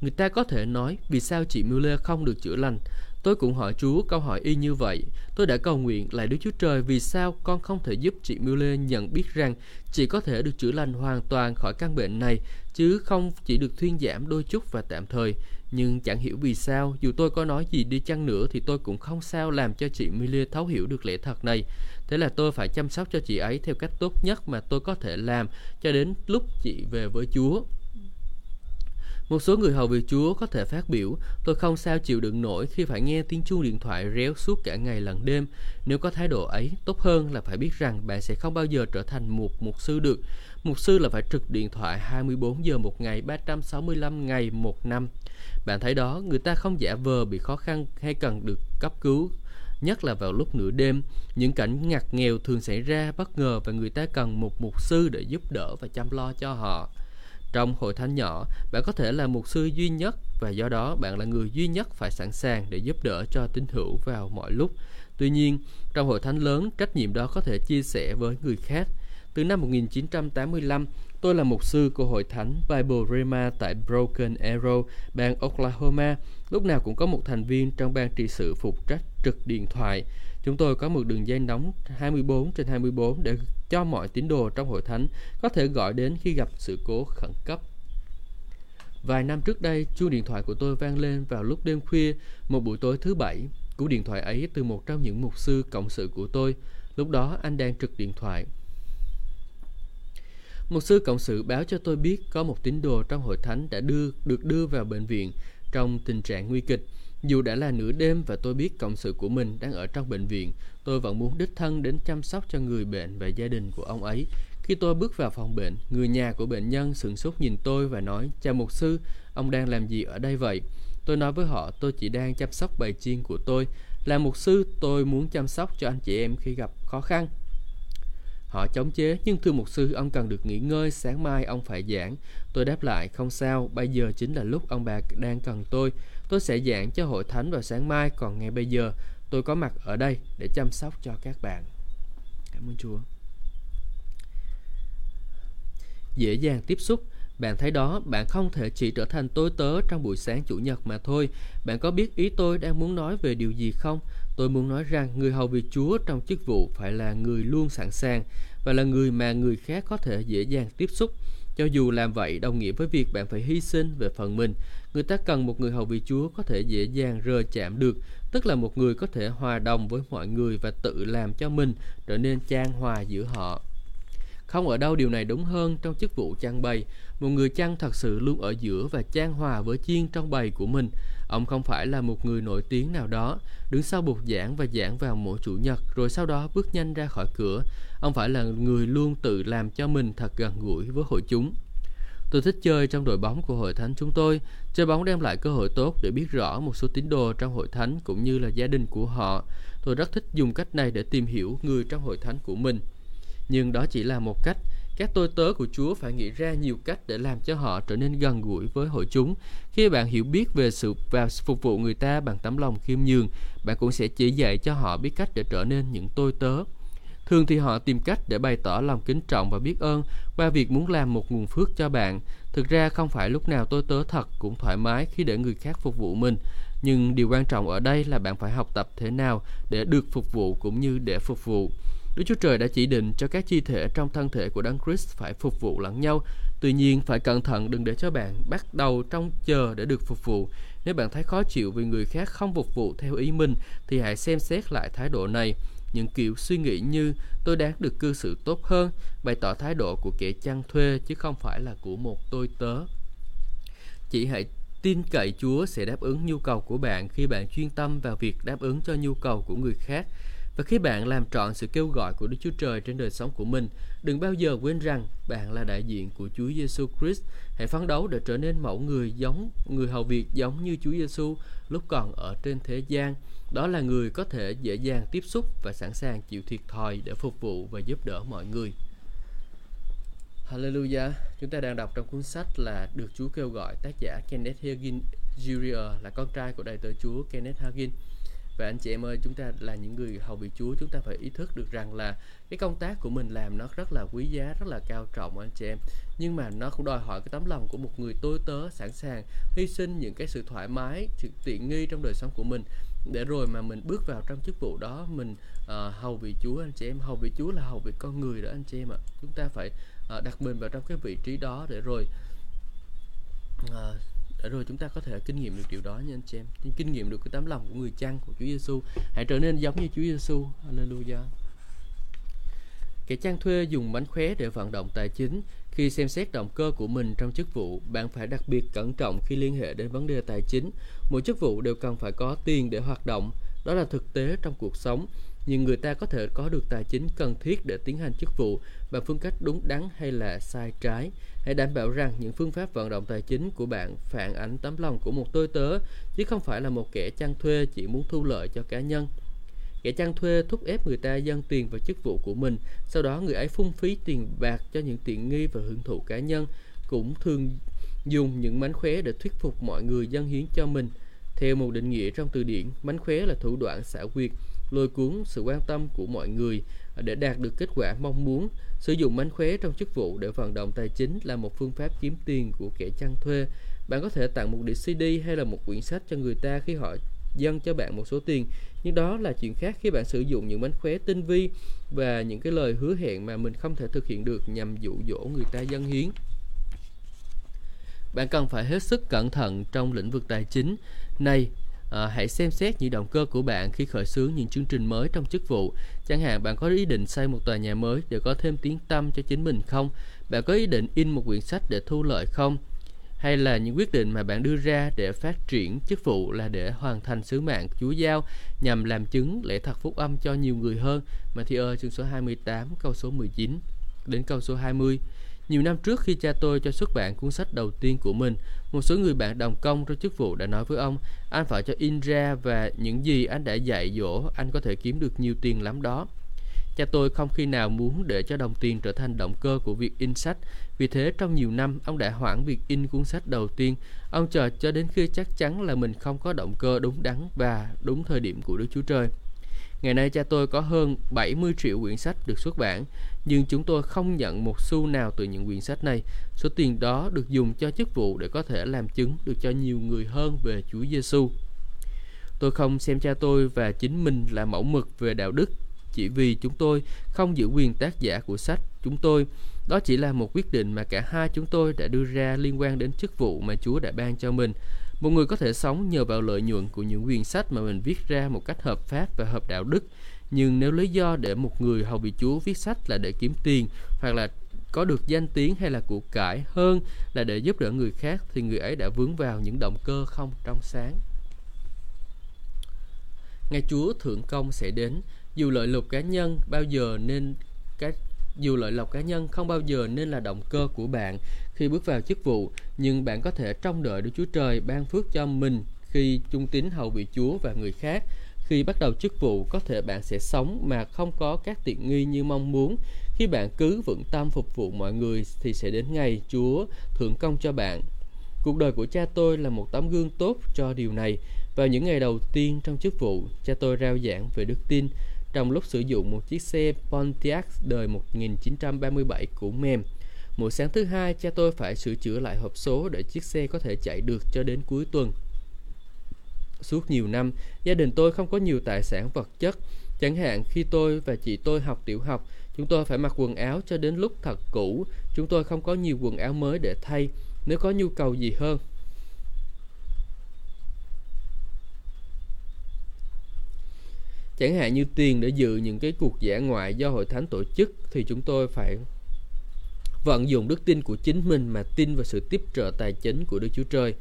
Người ta có thể nói vì sao chị Mueller không được chữa lành Tôi cũng hỏi Chúa câu hỏi y như vậy. Tôi đã cầu nguyện lại Đức Chúa Trời vì sao con không thể giúp chị Miller nhận biết rằng chị có thể được chữa lành hoàn toàn khỏi căn bệnh này, chứ không chỉ được thuyên giảm đôi chút và tạm thời. Nhưng chẳng hiểu vì sao, dù tôi có nói gì đi chăng nữa thì tôi cũng không sao làm cho chị Miller thấu hiểu được lẽ thật này. Thế là tôi phải chăm sóc cho chị ấy theo cách tốt nhất mà tôi có thể làm cho đến lúc chị về với Chúa. Một số người hầu việc Chúa có thể phát biểu, tôi không sao chịu đựng nổi khi phải nghe tiếng chuông điện thoại réo suốt cả ngày lẫn đêm. Nếu có thái độ ấy, tốt hơn là phải biết rằng bạn sẽ không bao giờ trở thành một mục sư được. Mục sư là phải trực điện thoại 24 giờ một ngày, 365 ngày một năm. Bạn thấy đó, người ta không giả vờ bị khó khăn hay cần được cấp cứu nhất là vào lúc nửa đêm. Những cảnh ngặt nghèo thường xảy ra bất ngờ và người ta cần một mục sư để giúp đỡ và chăm lo cho họ. Trong hội thánh nhỏ, bạn có thể là mục sư duy nhất và do đó bạn là người duy nhất phải sẵn sàng để giúp đỡ cho tín hữu vào mọi lúc. Tuy nhiên, trong hội thánh lớn, trách nhiệm đó có thể chia sẻ với người khác. Từ năm 1985, tôi là mục sư của hội thánh Bible Rema tại Broken Arrow, bang Oklahoma. Lúc nào cũng có một thành viên trong ban trị sự phục trách trực điện thoại. Chúng tôi có một đường dây nóng 24 trên 24 để cho mọi tín đồ trong hội thánh có thể gọi đến khi gặp sự cố khẩn cấp. Vài năm trước đây, chuông điện thoại của tôi vang lên vào lúc đêm khuya, một buổi tối thứ bảy. Cú điện thoại ấy từ một trong những mục sư cộng sự của tôi. Lúc đó anh đang trực điện thoại. mục sư cộng sự báo cho tôi biết có một tín đồ trong hội thánh đã đưa được đưa vào bệnh viện trong tình trạng nguy kịch. Dù đã là nửa đêm và tôi biết cộng sự của mình đang ở trong bệnh viện, tôi vẫn muốn đích thân đến chăm sóc cho người bệnh và gia đình của ông ấy. Khi tôi bước vào phòng bệnh, người nhà của bệnh nhân sửng sốt nhìn tôi và nói, Chào mục sư, ông đang làm gì ở đây vậy? Tôi nói với họ tôi chỉ đang chăm sóc bài chiên của tôi. Là mục sư, tôi muốn chăm sóc cho anh chị em khi gặp khó khăn. Họ chống chế, nhưng thưa mục sư, ông cần được nghỉ ngơi, sáng mai ông phải giảng. Tôi đáp lại, không sao, bây giờ chính là lúc ông bà đang cần tôi. Tôi sẽ giảng cho hội thánh vào sáng mai, còn ngay bây giờ tôi có mặt ở đây để chăm sóc cho các bạn. Cảm ơn Chúa. Dễ dàng tiếp xúc Bạn thấy đó, bạn không thể chỉ trở thành tôi tớ trong buổi sáng Chủ nhật mà thôi. Bạn có biết ý tôi đang muốn nói về điều gì không? Tôi muốn nói rằng người hầu việc Chúa trong chức vụ phải là người luôn sẵn sàng và là người mà người khác có thể dễ dàng tiếp xúc. Cho dù làm vậy đồng nghĩa với việc bạn phải hy sinh về phần mình, người ta cần một người hầu vị Chúa có thể dễ dàng rời chạm được, tức là một người có thể hòa đồng với mọi người và tự làm cho mình trở nên trang hòa giữa họ. Không ở đâu điều này đúng hơn trong chức vụ trang bày. Một người chăn thật sự luôn ở giữa và trang hòa với chiên trong bầy của mình. Ông không phải là một người nổi tiếng nào đó, đứng sau bục giảng và giảng vào mỗi chủ nhật rồi sau đó bước nhanh ra khỏi cửa. Ông phải là người luôn tự làm cho mình thật gần gũi với hội chúng. Tôi thích chơi trong đội bóng của hội thánh chúng tôi. Chơi bóng đem lại cơ hội tốt để biết rõ một số tín đồ trong hội thánh cũng như là gia đình của họ. Tôi rất thích dùng cách này để tìm hiểu người trong hội thánh của mình. Nhưng đó chỉ là một cách. Các tôi tớ của Chúa phải nghĩ ra nhiều cách để làm cho họ trở nên gần gũi với hội chúng. Khi bạn hiểu biết về sự và phục vụ người ta bằng tấm lòng khiêm nhường, bạn cũng sẽ chỉ dạy cho họ biết cách để trở nên những tôi tớ. Thường thì họ tìm cách để bày tỏ lòng kính trọng và biết ơn qua việc muốn làm một nguồn phước cho bạn. Thực ra không phải lúc nào tôi tớ thật cũng thoải mái khi để người khác phục vụ mình. Nhưng điều quan trọng ở đây là bạn phải học tập thế nào để được phục vụ cũng như để phục vụ. Đức Chúa Trời đã chỉ định cho các chi thể trong thân thể của Đấng Christ phải phục vụ lẫn nhau. Tuy nhiên, phải cẩn thận đừng để cho bạn bắt đầu trong chờ để được phục vụ. Nếu bạn thấy khó chịu vì người khác không phục vụ theo ý mình, thì hãy xem xét lại thái độ này. Những kiểu suy nghĩ như tôi đáng được cư xử tốt hơn, bày tỏ thái độ của kẻ chăn thuê chứ không phải là của một tôi tớ. Chỉ hãy tin cậy Chúa sẽ đáp ứng nhu cầu của bạn khi bạn chuyên tâm vào việc đáp ứng cho nhu cầu của người khác và khi bạn làm trọn sự kêu gọi của Đức Chúa Trời trên đời sống của mình, đừng bao giờ quên rằng bạn là đại diện của Chúa Giêsu Christ. Hãy phấn đấu để trở nên mẫu người giống người hầu việc giống như Chúa Giêsu lúc còn ở trên thế gian. Đó là người có thể dễ dàng tiếp xúc và sẵn sàng chịu thiệt thòi để phục vụ và giúp đỡ mọi người. Hallelujah. Chúng ta đang đọc trong cuốn sách là được Chúa kêu gọi, tác giả Kenneth Hagin Jr. là con trai của đại tử Chúa Kenneth Hagin và anh chị em ơi, chúng ta là những người hầu việc Chúa, chúng ta phải ý thức được rằng là cái công tác của mình làm nó rất là quý giá, rất là cao trọng anh chị em nhưng mà nó cũng đòi hỏi cái tấm lòng của một người tôi tớ sẵn sàng hy sinh những cái sự thoải mái, sự tiện nghi trong đời sống của mình để rồi mà mình bước vào trong chức vụ đó mình uh, hầu vị Chúa anh chị em hầu vị Chúa là hầu vị con người đó anh chị em ạ. Chúng ta phải uh, đặt mình vào trong cái vị trí đó để rồi uh, để rồi chúng ta có thể kinh nghiệm được điều đó nha anh chị em. Kinh nghiệm được cái tấm lòng của người chăn của Chúa Giêsu hãy trở nên giống như Chúa Giêsu Hallelujah. Kẻ chăn thuê dùng bánh khóe để vận động tài chính. Khi xem xét động cơ của mình trong chức vụ, bạn phải đặc biệt cẩn trọng khi liên hệ đến vấn đề tài chính. Mỗi chức vụ đều cần phải có tiền để hoạt động. Đó là thực tế trong cuộc sống nhưng người ta có thể có được tài chính cần thiết để tiến hành chức vụ bằng phương cách đúng đắn hay là sai trái. Hãy đảm bảo rằng những phương pháp vận động tài chính của bạn phản ánh tấm lòng của một tôi tớ, chứ không phải là một kẻ chăn thuê chỉ muốn thu lợi cho cá nhân. Kẻ chăn thuê thúc ép người ta dâng tiền vào chức vụ của mình, sau đó người ấy phung phí tiền bạc cho những tiện nghi và hưởng thụ cá nhân, cũng thường dùng những mánh khóe để thuyết phục mọi người dâng hiến cho mình. Theo một định nghĩa trong từ điển, mánh khóe là thủ đoạn xảo quyệt, lôi cuốn sự quan tâm của mọi người để đạt được kết quả mong muốn. Sử dụng mánh khóe trong chức vụ để vận động tài chính là một phương pháp kiếm tiền của kẻ chăn thuê. Bạn có thể tặng một đĩa CD hay là một quyển sách cho người ta khi họ dâng cho bạn một số tiền nhưng đó là chuyện khác khi bạn sử dụng những mánh khóe tinh vi và những cái lời hứa hẹn mà mình không thể thực hiện được nhằm dụ dỗ người ta dâng hiến bạn cần phải hết sức cẩn thận trong lĩnh vực tài chính này à, hãy xem xét những động cơ của bạn khi khởi xướng những chương trình mới trong chức vụ. Chẳng hạn bạn có ý định xây một tòa nhà mới để có thêm tiếng tăm cho chính mình không? Bạn có ý định in một quyển sách để thu lợi không? Hay là những quyết định mà bạn đưa ra để phát triển chức vụ là để hoàn thành sứ mạng Chúa giao nhằm làm chứng lễ thật phúc âm cho nhiều người hơn. Matthew chương số 28 câu số 19 đến câu số 20. Nhiều năm trước khi cha tôi cho xuất bản cuốn sách đầu tiên của mình, một số người bạn đồng công trong chức vụ đã nói với ông, anh phải cho in ra và những gì anh đã dạy dỗ, anh có thể kiếm được nhiều tiền lắm đó. Cha tôi không khi nào muốn để cho đồng tiền trở thành động cơ của việc in sách. Vì thế trong nhiều năm ông đã hoãn việc in cuốn sách đầu tiên. Ông chờ cho đến khi chắc chắn là mình không có động cơ đúng đắn và đúng thời điểm của Đức Chúa Trời. Ngày nay cha tôi có hơn 70 triệu quyển sách được xuất bản, nhưng chúng tôi không nhận một xu nào từ những quyển sách này. Số tiền đó được dùng cho chức vụ để có thể làm chứng được cho nhiều người hơn về Chúa Giêsu. Tôi không xem cha tôi và chính mình là mẫu mực về đạo đức chỉ vì chúng tôi không giữ quyền tác giả của sách chúng tôi đó chỉ là một quyết định mà cả hai chúng tôi đã đưa ra liên quan đến chức vụ mà Chúa đã ban cho mình. Một người có thể sống nhờ vào lợi nhuận của những quyển sách mà mình viết ra một cách hợp pháp và hợp đạo đức. Nhưng nếu lý do để một người hầu bị Chúa viết sách là để kiếm tiền hoặc là có được danh tiếng hay là của cải hơn là để giúp đỡ người khác thì người ấy đã vướng vào những động cơ không trong sáng. Ngày Chúa thượng công sẽ đến, dù lợi lộc cá nhân bao giờ nên cái dù lợi lộc cá nhân không bao giờ nên là động cơ của bạn khi bước vào chức vụ, nhưng bạn có thể trông đợi Đức Chúa Trời ban phước cho mình khi trung tín hầu vị Chúa và người khác. Khi bắt đầu chức vụ, có thể bạn sẽ sống mà không có các tiện nghi như mong muốn. Khi bạn cứ vững tâm phục vụ mọi người thì sẽ đến ngày Chúa thưởng công cho bạn. Cuộc đời của cha tôi là một tấm gương tốt cho điều này. Vào những ngày đầu tiên trong chức vụ, cha tôi rao giảng về đức tin trong lúc sử dụng một chiếc xe Pontiac đời 1937 của mềm. Mỗi sáng thứ hai, cha tôi phải sửa chữa lại hộp số để chiếc xe có thể chạy được cho đến cuối tuần. Suốt nhiều năm, gia đình tôi không có nhiều tài sản vật chất. Chẳng hạn khi tôi và chị tôi học tiểu học, chúng tôi phải mặc quần áo cho đến lúc thật cũ. Chúng tôi không có nhiều quần áo mới để thay. Nếu có nhu cầu gì hơn, chẳng hạn như tiền để dự những cái cuộc giả ngoại do hội thánh tổ chức thì chúng tôi phải vận dụng đức tin của chính mình mà tin vào sự tiếp trợ tài chính của Đức Chúa Trời.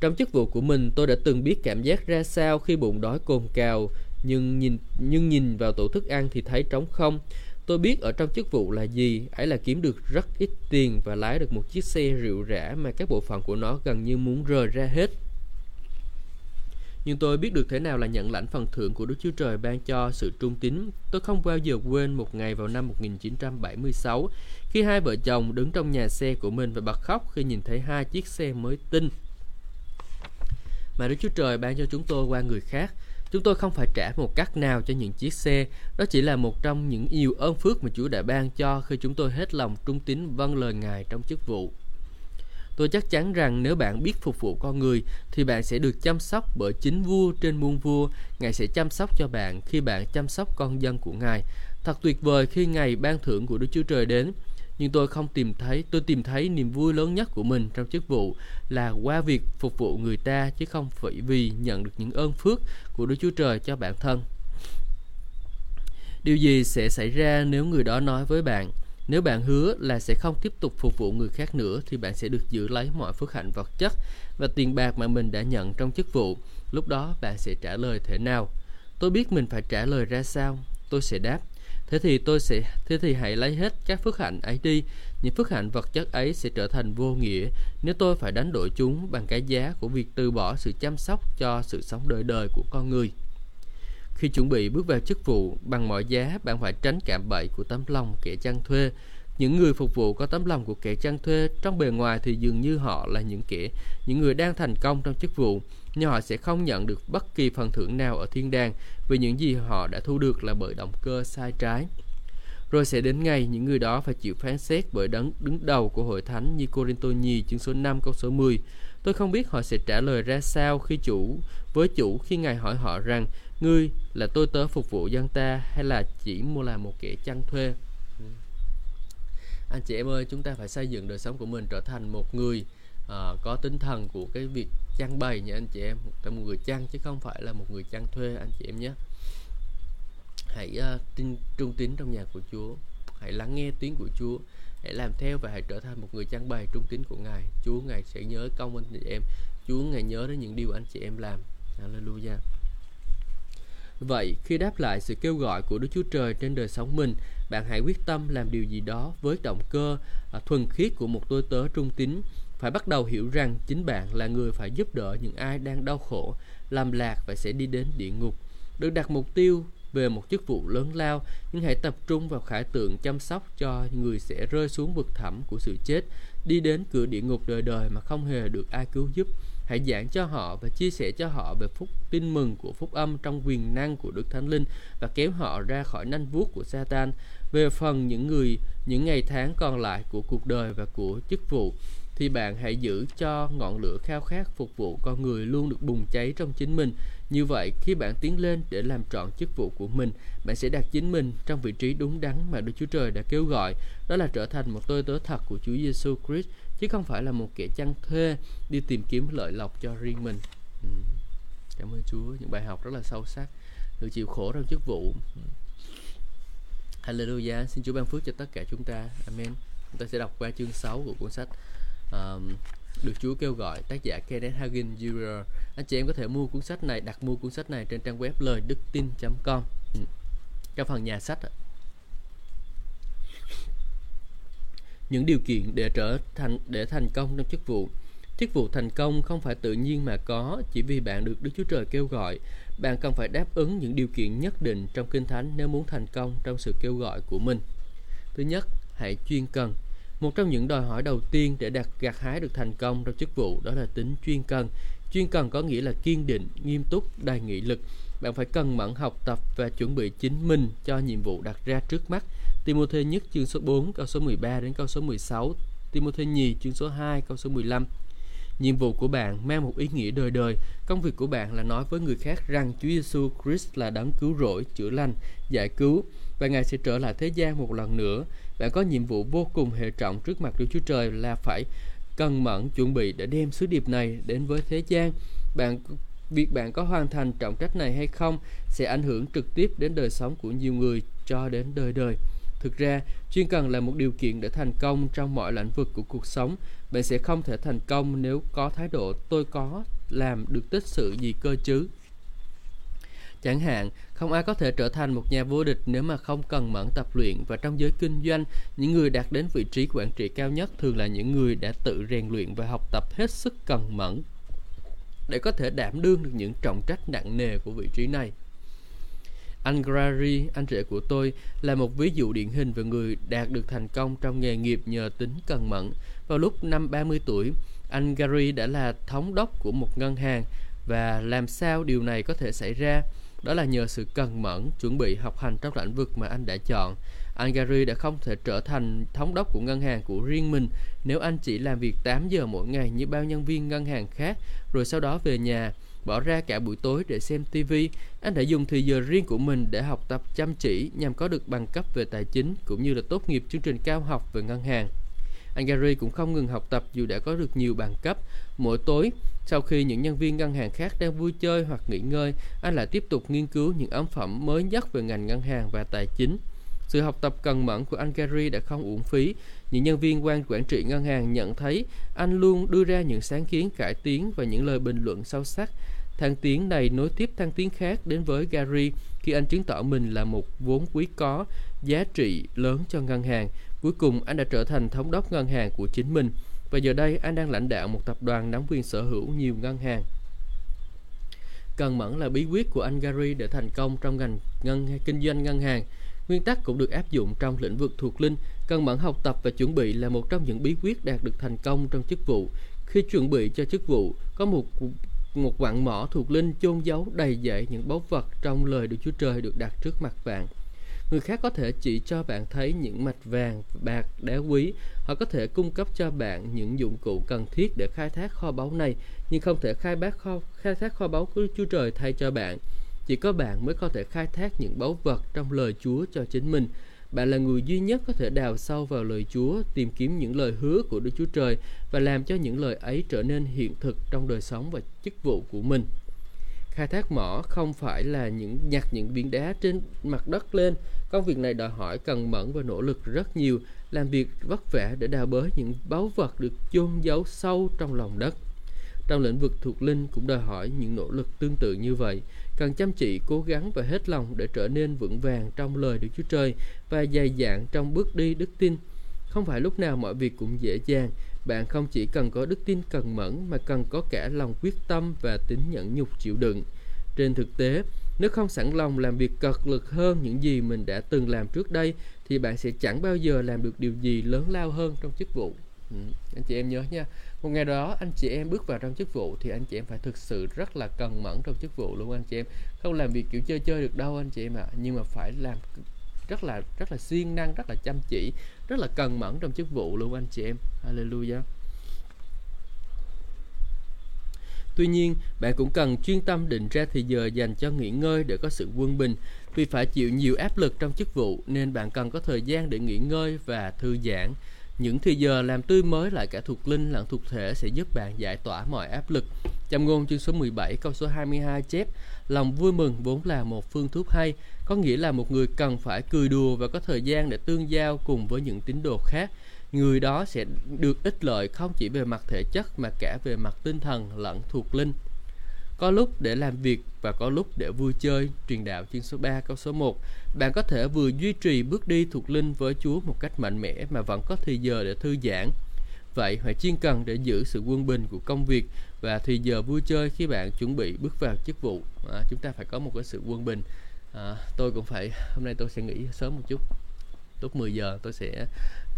Trong chức vụ của mình, tôi đã từng biết cảm giác ra sao khi bụng đói cồn cào, nhưng nhìn nhưng nhìn vào tủ thức ăn thì thấy trống không. Tôi biết ở trong chức vụ là gì, ấy là kiếm được rất ít tiền và lái được một chiếc xe rượu rã mà các bộ phận của nó gần như muốn rời ra hết nhưng tôi biết được thế nào là nhận lãnh phần thưởng của Đức Chúa Trời ban cho sự trung tín. Tôi không bao giờ quên một ngày vào năm 1976 khi hai vợ chồng đứng trong nhà xe của mình và bật khóc khi nhìn thấy hai chiếc xe mới tinh mà Đức Chúa Trời ban cho chúng tôi qua người khác. Chúng tôi không phải trả một cách nào cho những chiếc xe, đó chỉ là một trong những yêu ơn phước mà Chúa đã ban cho khi chúng tôi hết lòng trung tín vâng lời Ngài trong chức vụ. Tôi chắc chắn rằng nếu bạn biết phục vụ con người thì bạn sẽ được chăm sóc bởi chính vua trên muôn vua. Ngài sẽ chăm sóc cho bạn khi bạn chăm sóc con dân của Ngài. Thật tuyệt vời khi ngày ban thưởng của Đức Chúa Trời đến. Nhưng tôi không tìm thấy, tôi tìm thấy niềm vui lớn nhất của mình trong chức vụ là qua việc phục vụ người ta chứ không phải vì nhận được những ơn phước của Đức Chúa Trời cho bản thân. Điều gì sẽ xảy ra nếu người đó nói với bạn nếu bạn hứa là sẽ không tiếp tục phục vụ người khác nữa thì bạn sẽ được giữ lấy mọi phước hạnh vật chất và tiền bạc mà mình đã nhận trong chức vụ. Lúc đó bạn sẽ trả lời thế nào? Tôi biết mình phải trả lời ra sao. Tôi sẽ đáp. Thế thì tôi sẽ thế thì hãy lấy hết các phước hạnh ấy đi. Những phước hạnh vật chất ấy sẽ trở thành vô nghĩa nếu tôi phải đánh đổi chúng bằng cái giá của việc từ bỏ sự chăm sóc cho sự sống đời đời của con người. Khi chuẩn bị bước vào chức vụ, bằng mọi giá bạn phải tránh cạm bẫy của tấm lòng kẻ chăn thuê. Những người phục vụ có tấm lòng của kẻ chăn thuê trong bề ngoài thì dường như họ là những kẻ, những người đang thành công trong chức vụ, nhưng họ sẽ không nhận được bất kỳ phần thưởng nào ở thiên đàng vì những gì họ đã thu được là bởi động cơ sai trái. Rồi sẽ đến ngày những người đó phải chịu phán xét bởi đấng đứng đầu của hội thánh như Corinto nhì chương số 5 câu số 10. Tôi không biết họ sẽ trả lời ra sao khi chủ với chủ khi ngài hỏi họ rằng ngươi là tôi tớ phục vụ dân ta hay là chỉ mua là một kẻ chăn thuê ừ. anh chị em ơi chúng ta phải xây dựng đời sống của mình trở thành một người uh, có tinh thần của cái việc trang bày nha anh chị em. Là một người trang chứ không phải là một người trang thuê anh chị em nhé. Hãy uh, tin trung tín trong nhà của Chúa. Hãy lắng nghe tiếng của Chúa. Hãy làm theo và hãy trở thành một người trang bày trung tín của Ngài. Chúa Ngài sẽ nhớ công anh chị em. Chúa Ngài nhớ đến những điều anh chị em làm. Hallelujah. Vậy, khi đáp lại sự kêu gọi của Đức Chúa Trời trên đời sống mình, bạn hãy quyết tâm làm điều gì đó với động cơ à, thuần khiết của một tôi tớ trung tín. Phải bắt đầu hiểu rằng chính bạn là người phải giúp đỡ những ai đang đau khổ, làm lạc và sẽ đi đến địa ngục. Được đặt mục tiêu về một chức vụ lớn lao, nhưng hãy tập trung vào khải tượng chăm sóc cho người sẽ rơi xuống vực thẳm của sự chết, đi đến cửa địa ngục đời đời mà không hề được ai cứu giúp. hãy giảng cho họ và chia sẻ cho họ về phúc tin mừng của phúc âm trong quyền năng của Đức Thánh Linh và kéo họ ra khỏi nanh vuốt của Satan. Về phần những người những ngày tháng còn lại của cuộc đời và của chức vụ thì bạn hãy giữ cho ngọn lửa khao khát phục vụ con người luôn được bùng cháy trong chính mình. Như vậy, khi bạn tiến lên để làm trọn chức vụ của mình, bạn sẽ đặt chính mình trong vị trí đúng đắn mà Đức Chúa Trời đã kêu gọi, đó là trở thành một tôi tớ thật của Chúa Giêsu Christ, chứ không phải là một kẻ chăn thuê đi tìm kiếm lợi lộc cho riêng mình. Ừ. Cảm ơn Chúa, những bài học rất là sâu sắc, được chịu khổ trong chức vụ. Hallelujah, xin Chúa ban phước cho tất cả chúng ta. Amen. Chúng ta sẽ đọc qua chương 6 của cuốn sách um, được Chúa kêu gọi tác giả Kenneth Hagin Jr. Anh chị em có thể mua cuốn sách này, đặt mua cuốn sách này trên trang web lời đức tin.com ừ. Trong phần nhà sách Những điều kiện để trở thành để thành công trong chức vụ Chức vụ thành công không phải tự nhiên mà có chỉ vì bạn được Đức Chúa Trời kêu gọi. Bạn cần phải đáp ứng những điều kiện nhất định trong Kinh Thánh nếu muốn thành công trong sự kêu gọi của mình. Thứ nhất, hãy chuyên cần. Một trong những đòi hỏi đầu tiên để đạt gặt hái được thành công trong chức vụ đó là tính chuyên cần. Chuyên cần có nghĩa là kiên định, nghiêm túc, đầy nghị lực. Bạn phải cần mẫn học tập và chuẩn bị chính mình cho nhiệm vụ đặt ra trước mắt. Timothy nhất chương số 4 câu số 13 đến câu số 16, Timothy nhì chương số 2 câu số 15. Nhiệm vụ của bạn mang một ý nghĩa đời đời. Công việc của bạn là nói với người khác rằng Chúa Giêsu Christ là đấng cứu rỗi, chữa lành, giải cứu và Ngài sẽ trở lại thế gian một lần nữa. Bạn có nhiệm vụ vô cùng hệ trọng trước mặt Đức Chúa Trời là phải cần mẫn chuẩn bị để đem sứ điệp này đến với thế gian. Bạn việc bạn có hoàn thành trọng trách này hay không sẽ ảnh hưởng trực tiếp đến đời sống của nhiều người cho đến đời đời. Thực ra, chuyên cần là một điều kiện để thành công trong mọi lĩnh vực của cuộc sống. Bạn sẽ không thể thành công nếu có thái độ tôi có làm được tích sự gì cơ chứ. Chẳng hạn, không ai có thể trở thành một nhà vô địch nếu mà không cần mẫn tập luyện và trong giới kinh doanh, những người đạt đến vị trí quản trị cao nhất thường là những người đã tự rèn luyện và học tập hết sức cần mẫn để có thể đảm đương được những trọng trách nặng nề của vị trí này. Anh gary anh rể của tôi, là một ví dụ điển hình về người đạt được thành công trong nghề nghiệp nhờ tính cần mẫn. Vào lúc năm 30 tuổi, anh Gary đã là thống đốc của một ngân hàng và làm sao điều này có thể xảy ra? Đó là nhờ sự cần mẫn, chuẩn bị học hành trong lĩnh vực mà anh đã chọn. Anh Gary đã không thể trở thành thống đốc của ngân hàng của riêng mình nếu anh chỉ làm việc 8 giờ mỗi ngày như bao nhân viên ngân hàng khác, rồi sau đó về nhà, bỏ ra cả buổi tối để xem TV. Anh đã dùng thời giờ riêng của mình để học tập chăm chỉ nhằm có được bằng cấp về tài chính cũng như là tốt nghiệp chương trình cao học về ngân hàng. Anh Gary cũng không ngừng học tập dù đã có được nhiều bằng cấp. Mỗi tối, sau khi những nhân viên ngân hàng khác đang vui chơi hoặc nghỉ ngơi, anh lại tiếp tục nghiên cứu những ấn phẩm mới nhất về ngành ngân hàng và tài chính. Sự học tập cần mẫn của anh Gary đã không uổng phí. Những nhân viên quan quản trị ngân hàng nhận thấy anh luôn đưa ra những sáng kiến cải tiến và những lời bình luận sâu sắc. Thăng tiến này nối tiếp thăng tiến khác đến với Gary khi anh chứng tỏ mình là một vốn quý có, giá trị lớn cho ngân hàng. Cuối cùng anh đã trở thành thống đốc ngân hàng của chính mình và giờ đây anh đang lãnh đạo một tập đoàn nắm quyền sở hữu nhiều ngân hàng. Cần mẫn là bí quyết của anh Gary để thành công trong ngành ngân kinh doanh ngân hàng. Nguyên tắc cũng được áp dụng trong lĩnh vực thuộc linh. Cần mẫn học tập và chuẩn bị là một trong những bí quyết đạt được thành công trong chức vụ. Khi chuẩn bị cho chức vụ, có một một quặng mỏ thuộc linh chôn giấu đầy dẫy những báu vật trong lời Đức Chúa Trời được đặt trước mặt bạn. Người khác có thể chỉ cho bạn thấy những mạch vàng, bạc, đá quý. Họ có thể cung cấp cho bạn những dụng cụ cần thiết để khai thác kho báu này, nhưng không thể khai bác kho, khai thác kho báu của Chúa Trời thay cho bạn. Chỉ có bạn mới có thể khai thác những báu vật trong lời Chúa cho chính mình. Bạn là người duy nhất có thể đào sâu vào lời Chúa, tìm kiếm những lời hứa của Đức Chúa Trời và làm cho những lời ấy trở nên hiện thực trong đời sống và chức vụ của mình. Khai thác mỏ không phải là những nhặt những viên đá trên mặt đất lên. Công việc này đòi hỏi cần mẫn và nỗ lực rất nhiều, làm việc vất vả để đào bới những báu vật được chôn giấu sâu trong lòng đất. Trong lĩnh vực thuộc linh cũng đòi hỏi những nỗ lực tương tự như vậy, cần chăm chỉ, cố gắng và hết lòng để trở nên vững vàng trong lời Đức Chúa Trời và dày dạn trong bước đi đức tin. Không phải lúc nào mọi việc cũng dễ dàng, bạn không chỉ cần có đức tin cần mẫn mà cần có cả lòng quyết tâm và tính nhẫn nhục chịu đựng. Trên thực tế, nếu không sẵn lòng làm việc cật lực hơn những gì mình đã từng làm trước đây thì bạn sẽ chẳng bao giờ làm được điều gì lớn lao hơn trong chức vụ. Ừ, anh chị em nhớ nha, một ngày đó anh chị em bước vào trong chức vụ thì anh chị em phải thực sự rất là cần mẫn trong chức vụ luôn anh chị em không làm việc kiểu chơi chơi được đâu anh chị em ạ à. nhưng mà phải làm rất là rất là siêng năng rất là chăm chỉ rất là cần mẫn trong chức vụ luôn anh chị em hallelujah Tuy nhiên, bạn cũng cần chuyên tâm định ra thời giờ dành cho nghỉ ngơi để có sự quân bình. Vì phải chịu nhiều áp lực trong chức vụ nên bạn cần có thời gian để nghỉ ngơi và thư giãn. Những thời giờ làm tươi mới lại cả thuộc linh lẫn thuộc thể sẽ giúp bạn giải tỏa mọi áp lực. Châm ngôn chương số 17 câu số 22 chép Lòng vui mừng vốn là một phương thuốc hay, có nghĩa là một người cần phải cười đùa và có thời gian để tương giao cùng với những tín đồ khác người đó sẽ được ích lợi không chỉ về mặt thể chất mà cả về mặt tinh thần lẫn thuộc linh. Có lúc để làm việc và có lúc để vui chơi, truyền đạo chương số 3 câu số 1. Bạn có thể vừa duy trì bước đi thuộc linh với Chúa một cách mạnh mẽ mà vẫn có thời giờ để thư giãn. Vậy hãy chuyên cần để giữ sự quân bình của công việc và thì giờ vui chơi khi bạn chuẩn bị bước vào chức vụ. À, chúng ta phải có một cái sự quân bình. À, tôi cũng phải hôm nay tôi sẽ nghỉ sớm một chút. Lúc 10 giờ tôi sẽ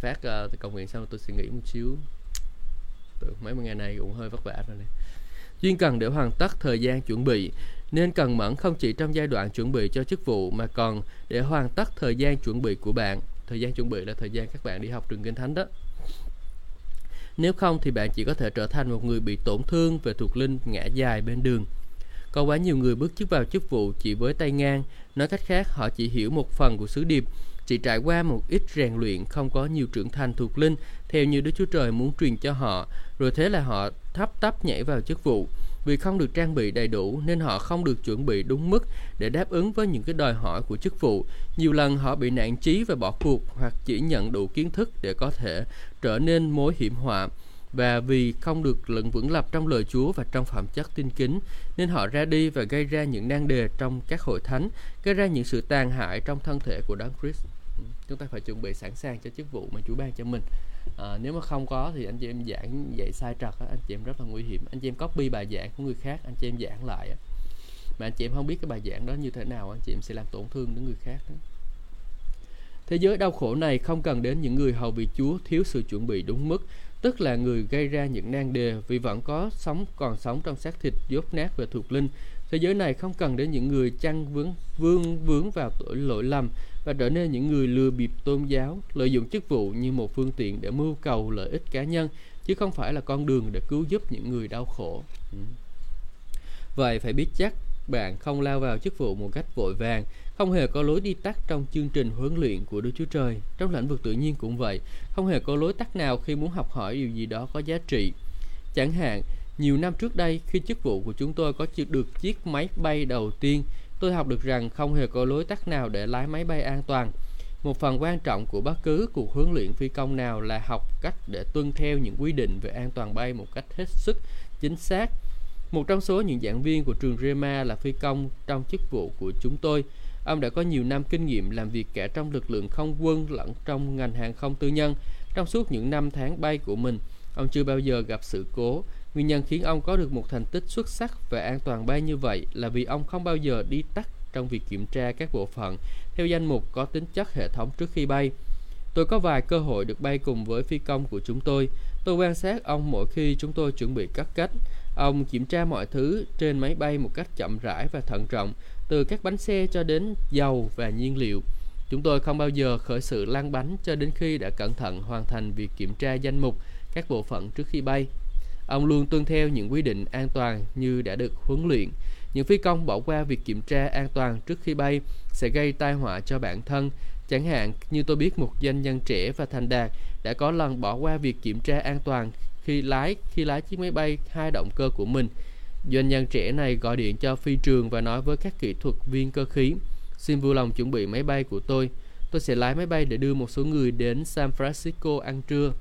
phát uh, công nguyện xong tôi suy nghĩ một xíu. Từ mấy ngày này cũng hơi vất vả rồi này chuyên cần để hoàn tất thời gian chuẩn bị nên cần mẫn không chỉ trong giai đoạn chuẩn bị cho chức vụ mà còn để hoàn tất thời gian chuẩn bị của bạn. Thời gian chuẩn bị là thời gian các bạn đi học trường kinh thánh đó. Nếu không thì bạn chỉ có thể trở thành một người bị tổn thương về thuộc linh ngã dài bên đường. Có quá nhiều người bước chức vào chức vụ chỉ với tay ngang. Nói cách khác họ chỉ hiểu một phần của sứ điệp chỉ trải qua một ít rèn luyện không có nhiều trưởng thành thuộc linh theo như Đức Chúa Trời muốn truyền cho họ, rồi thế là họ thấp tấp nhảy vào chức vụ. Vì không được trang bị đầy đủ nên họ không được chuẩn bị đúng mức để đáp ứng với những cái đòi hỏi của chức vụ. Nhiều lần họ bị nản chí và bỏ cuộc hoặc chỉ nhận đủ kiến thức để có thể trở nên mối hiểm họa và vì không được lận vững lập trong lời Chúa và trong phẩm chất tin kính nên họ ra đi và gây ra những nan đề trong các hội thánh, gây ra những sự tàn hại trong thân thể của Đấng Christ. Ừ, chúng ta phải chuẩn bị sẵn sàng cho chức vụ mà Chúa ban cho mình. À, nếu mà không có thì anh chị em giảng dạy sai trật anh chị em rất là nguy hiểm. Anh chị em copy bài giảng của người khác anh chị em giảng lại mà anh chị em không biết cái bài giảng đó như thế nào anh chị em sẽ làm tổn thương đến người khác đó. Thế giới đau khổ này không cần đến những người hầu vị Chúa thiếu sự chuẩn bị đúng mức, tức là người gây ra những nan đề vì vẫn có sống còn sống trong xác thịt dốt nát và thuộc linh. Thế giới này không cần đến những người chăn vướng vương vướng vào tội lỗi lầm và trở nên những người lừa bịp tôn giáo, lợi dụng chức vụ như một phương tiện để mưu cầu lợi ích cá nhân, chứ không phải là con đường để cứu giúp những người đau khổ. Ừ. Vậy phải biết chắc bạn không lao vào chức vụ một cách vội vàng, không hề có lối đi tắt trong chương trình huấn luyện của Đức Chúa Trời. Trong lĩnh vực tự nhiên cũng vậy, không hề có lối tắt nào khi muốn học hỏi điều gì đó có giá trị. Chẳng hạn, nhiều năm trước đây khi chức vụ của chúng tôi có được chiếc máy bay đầu tiên, tôi học được rằng không hề có lối tắt nào để lái máy bay an toàn. Một phần quan trọng của bất cứ cuộc huấn luyện phi công nào là học cách để tuân theo những quy định về an toàn bay một cách hết sức chính xác. Một trong số những giảng viên của trường Rema là phi công trong chức vụ của chúng tôi. Ông đã có nhiều năm kinh nghiệm làm việc cả trong lực lượng không quân lẫn trong ngành hàng không tư nhân. Trong suốt những năm tháng bay của mình, ông chưa bao giờ gặp sự cố Nguyên nhân khiến ông có được một thành tích xuất sắc về an toàn bay như vậy là vì ông không bao giờ đi tắt trong việc kiểm tra các bộ phận theo danh mục có tính chất hệ thống trước khi bay. Tôi có vài cơ hội được bay cùng với phi công của chúng tôi. Tôi quan sát ông mỗi khi chúng tôi chuẩn bị cắt cách. Ông kiểm tra mọi thứ trên máy bay một cách chậm rãi và thận trọng, từ các bánh xe cho đến dầu và nhiên liệu. Chúng tôi không bao giờ khởi sự lăn bánh cho đến khi đã cẩn thận hoàn thành việc kiểm tra danh mục các bộ phận trước khi bay. Ông luôn tuân theo những quy định an toàn như đã được huấn luyện. Những phi công bỏ qua việc kiểm tra an toàn trước khi bay sẽ gây tai họa cho bản thân. Chẳng hạn như tôi biết một doanh nhân trẻ và thành đạt đã có lần bỏ qua việc kiểm tra an toàn khi lái khi lái chiếc máy bay hai động cơ của mình. Doanh nhân trẻ này gọi điện cho phi trường và nói với các kỹ thuật viên cơ khí Xin vui lòng chuẩn bị máy bay của tôi. Tôi sẽ lái máy bay để đưa một số người đến San Francisco ăn trưa.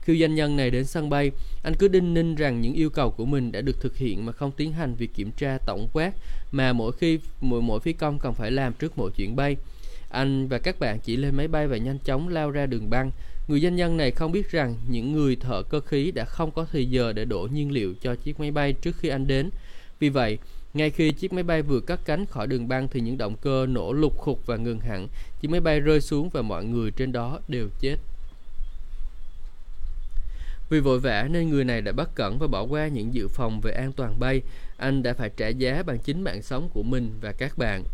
Khi doanh nhân này đến sân bay, anh cứ đinh ninh rằng những yêu cầu của mình đã được thực hiện mà không tiến hành việc kiểm tra tổng quát mà mỗi khi mỗi mỗi phi công cần phải làm trước mỗi chuyến bay. Anh và các bạn chỉ lên máy bay và nhanh chóng lao ra đường băng. Người doanh nhân này không biết rằng những người thợ cơ khí đã không có thời giờ để đổ nhiên liệu cho chiếc máy bay trước khi anh đến. Vì vậy, ngay khi chiếc máy bay vừa cất cánh khỏi đường băng thì những động cơ nổ lục khục và ngừng hẳn. Chiếc máy bay rơi xuống và mọi người trên đó đều chết. Vì vội vã nên người này đã bất cẩn và bỏ qua những dự phòng về an toàn bay. Anh đã phải trả giá bằng chính mạng sống của mình và các bạn.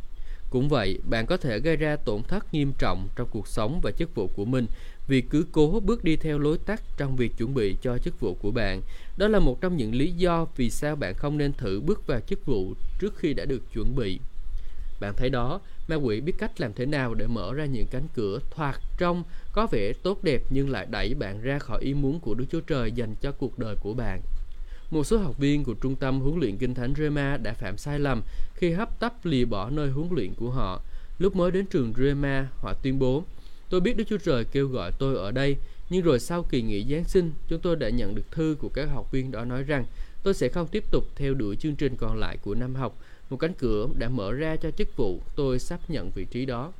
Cũng vậy, bạn có thể gây ra tổn thất nghiêm trọng trong cuộc sống và chức vụ của mình việc cứ cố bước đi theo lối tắt trong việc chuẩn bị cho chức vụ của bạn. Đó là một trong những lý do vì sao bạn không nên thử bước vào chức vụ trước khi đã được chuẩn bị. Bạn thấy đó, ma quỷ biết cách làm thế nào để mở ra những cánh cửa thoạt trong có vẻ tốt đẹp nhưng lại đẩy bạn ra khỏi ý muốn của Đức Chúa Trời dành cho cuộc đời của bạn. Một số học viên của trung tâm huấn luyện kinh thánh Rema đã phạm sai lầm khi hấp tấp lìa bỏ nơi huấn luyện của họ. Lúc mới đến trường Rema, họ tuyên bố, tôi biết Đức Chúa Trời kêu gọi tôi ở đây, nhưng rồi sau kỳ nghỉ Giáng sinh, chúng tôi đã nhận được thư của các học viên đó nói rằng tôi sẽ không tiếp tục theo đuổi chương trình còn lại của năm học. Một cánh cửa đã mở ra cho chức vụ, tôi sắp nhận vị trí đó.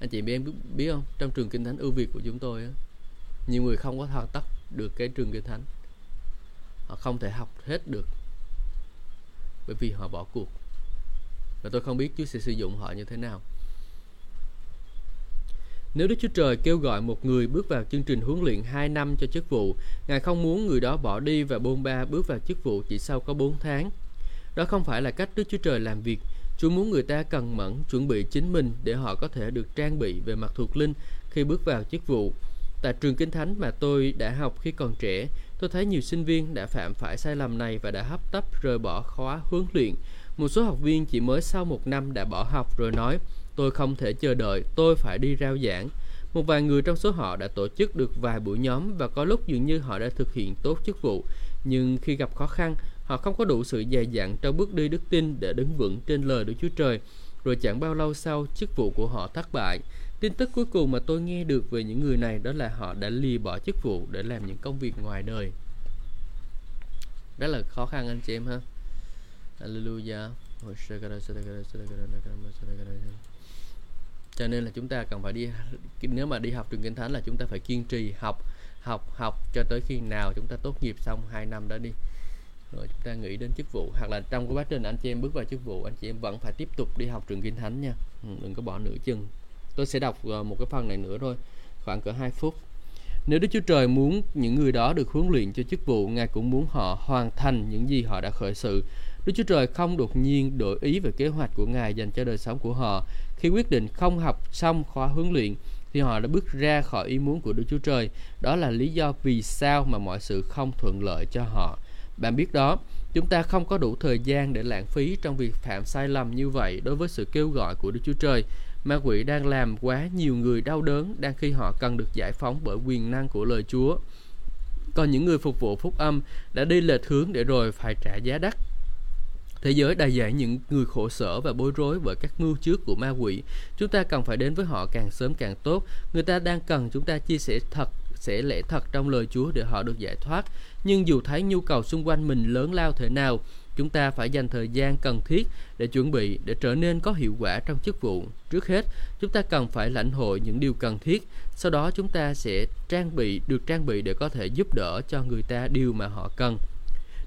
Anh chị biết, biết không? Trong trường kinh thánh ưu việt của chúng tôi, nhiều người không có thao tác được cái trường kinh thánh họ không thể học hết được bởi vì họ bỏ cuộc và tôi không biết Chúa sẽ sử dụng họ như thế nào nếu Đức Chúa Trời kêu gọi một người bước vào chương trình huấn luyện 2 năm cho chức vụ, Ngài không muốn người đó bỏ đi và bôn ba bước vào chức vụ chỉ sau có 4 tháng. Đó không phải là cách Đức Chúa Trời làm việc. Chúa muốn người ta cần mẫn chuẩn bị chính mình để họ có thể được trang bị về mặt thuộc linh khi bước vào chức vụ. Tại trường Kinh Thánh mà tôi đã học khi còn trẻ, tôi thấy nhiều sinh viên đã phạm phải sai lầm này và đã hấp tấp rời bỏ khóa huấn luyện. Một số học viên chỉ mới sau một năm đã bỏ học rồi nói, tôi không thể chờ đợi, tôi phải đi rao giảng. Một vài người trong số họ đã tổ chức được vài buổi nhóm và có lúc dường như họ đã thực hiện tốt chức vụ. Nhưng khi gặp khó khăn, họ không có đủ sự dày dặn trong bước đi đức tin để đứng vững trên lời Đức Chúa Trời. Rồi chẳng bao lâu sau, chức vụ của họ thất bại. Tin tức cuối cùng mà tôi nghe được về những người này đó là họ đã lì bỏ chức vụ để làm những công việc ngoài đời. Rất là khó khăn anh chị em ha. Hallelujah. Cho nên là chúng ta cần phải đi nếu mà đi học trường kinh thánh là chúng ta phải kiên trì học học học cho tới khi nào chúng ta tốt nghiệp xong 2 năm đó đi rồi chúng ta nghĩ đến chức vụ hoặc là trong cái quá trình anh chị em bước vào chức vụ anh chị em vẫn phải tiếp tục đi học trường kinh thánh nha ừ, đừng có bỏ nửa chừng tôi sẽ đọc ờ, một cái phần này nữa thôi khoảng cỡ 2 phút nếu Đức Chúa Trời muốn những người đó được huấn luyện cho chức vụ, Ngài cũng muốn họ hoàn thành những gì họ đã khởi sự. Đức Chúa Trời không đột nhiên đổi ý về kế hoạch của Ngài dành cho đời sống của họ. Khi quyết định không học xong khóa huấn luyện, thì họ đã bước ra khỏi ý muốn của Đức Chúa Trời. Đó là lý do vì sao mà mọi sự không thuận lợi cho họ. Bạn biết đó, chúng ta không có đủ thời gian để lãng phí trong việc phạm sai lầm như vậy đối với sự kêu gọi của Đức Chúa Trời ma quỷ đang làm quá nhiều người đau đớn đang khi họ cần được giải phóng bởi quyền năng của lời Chúa. Còn những người phục vụ phúc âm đã đi lệch hướng để rồi phải trả giá đắt. Thế giới đầy dạy những người khổ sở và bối rối bởi các mưu trước của ma quỷ. Chúng ta cần phải đến với họ càng sớm càng tốt. Người ta đang cần chúng ta chia sẻ thật sẽ lẽ thật trong lời Chúa để họ được giải thoát. Nhưng dù thấy nhu cầu xung quanh mình lớn lao thế nào, chúng ta phải dành thời gian cần thiết để chuẩn bị để trở nên có hiệu quả trong chức vụ trước hết chúng ta cần phải lãnh hội những điều cần thiết sau đó chúng ta sẽ trang bị được trang bị để có thể giúp đỡ cho người ta điều mà họ cần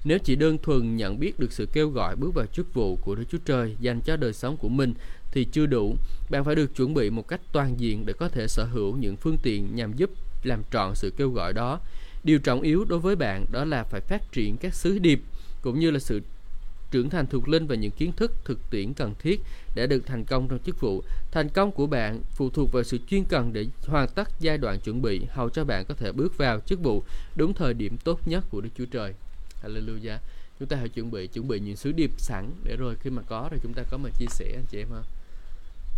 nếu chỉ đơn thuần nhận biết được sự kêu gọi bước vào chức vụ của Đức Chúa Trời, dành cho đời sống của mình, thì chưa đủ. Bạn phải được chuẩn bị một cách toàn diện để có thể sở hữu những phương tiện nhằm giúp làm trọn sự kêu gọi đó. Điều trọng yếu đối với bạn đó là phải phát triển các sứ điệp, cũng như là sự trưởng thành thuộc linh và những kiến thức thực tiễn cần thiết để được thành công trong chức vụ. Thành công của bạn phụ thuộc vào sự chuyên cần để hoàn tất giai đoạn chuẩn bị, hầu cho bạn có thể bước vào chức vụ đúng thời điểm tốt nhất của Đức Chúa Trời. Hallelujah. Chúng ta hãy chuẩn bị chuẩn bị những sứ điệp sẵn để rồi khi mà có rồi chúng ta có mà chia sẻ anh chị em ha.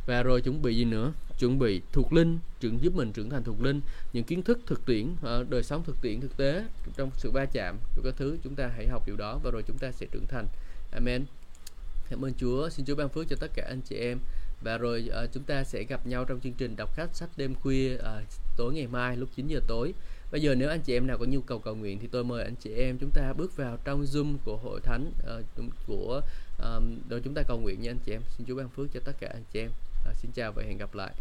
Và rồi chuẩn bị gì nữa? Chuẩn bị thuộc linh, trưởng giúp mình trưởng thành thuộc linh, những kiến thức thực tiễn, ờ, đời sống thực tiễn thực tế trong sự va chạm của các thứ chúng ta hãy học điều đó và rồi chúng ta sẽ trưởng thành. Amen. Cảm ơn Chúa. Xin Chúa ban phước cho tất cả anh chị em. Và rồi uh, chúng ta sẽ gặp nhau trong chương trình đọc khách sách đêm khuya uh, tối ngày mai lúc 9 giờ tối. Bây giờ nếu anh chị em nào có nhu cầu cầu nguyện thì tôi mời anh chị em chúng ta bước vào trong Zoom của hội thánh uh, của um, để chúng ta cầu nguyện nha anh chị em. Xin Chúa ban phước cho tất cả anh chị em. Uh, xin chào và hẹn gặp lại.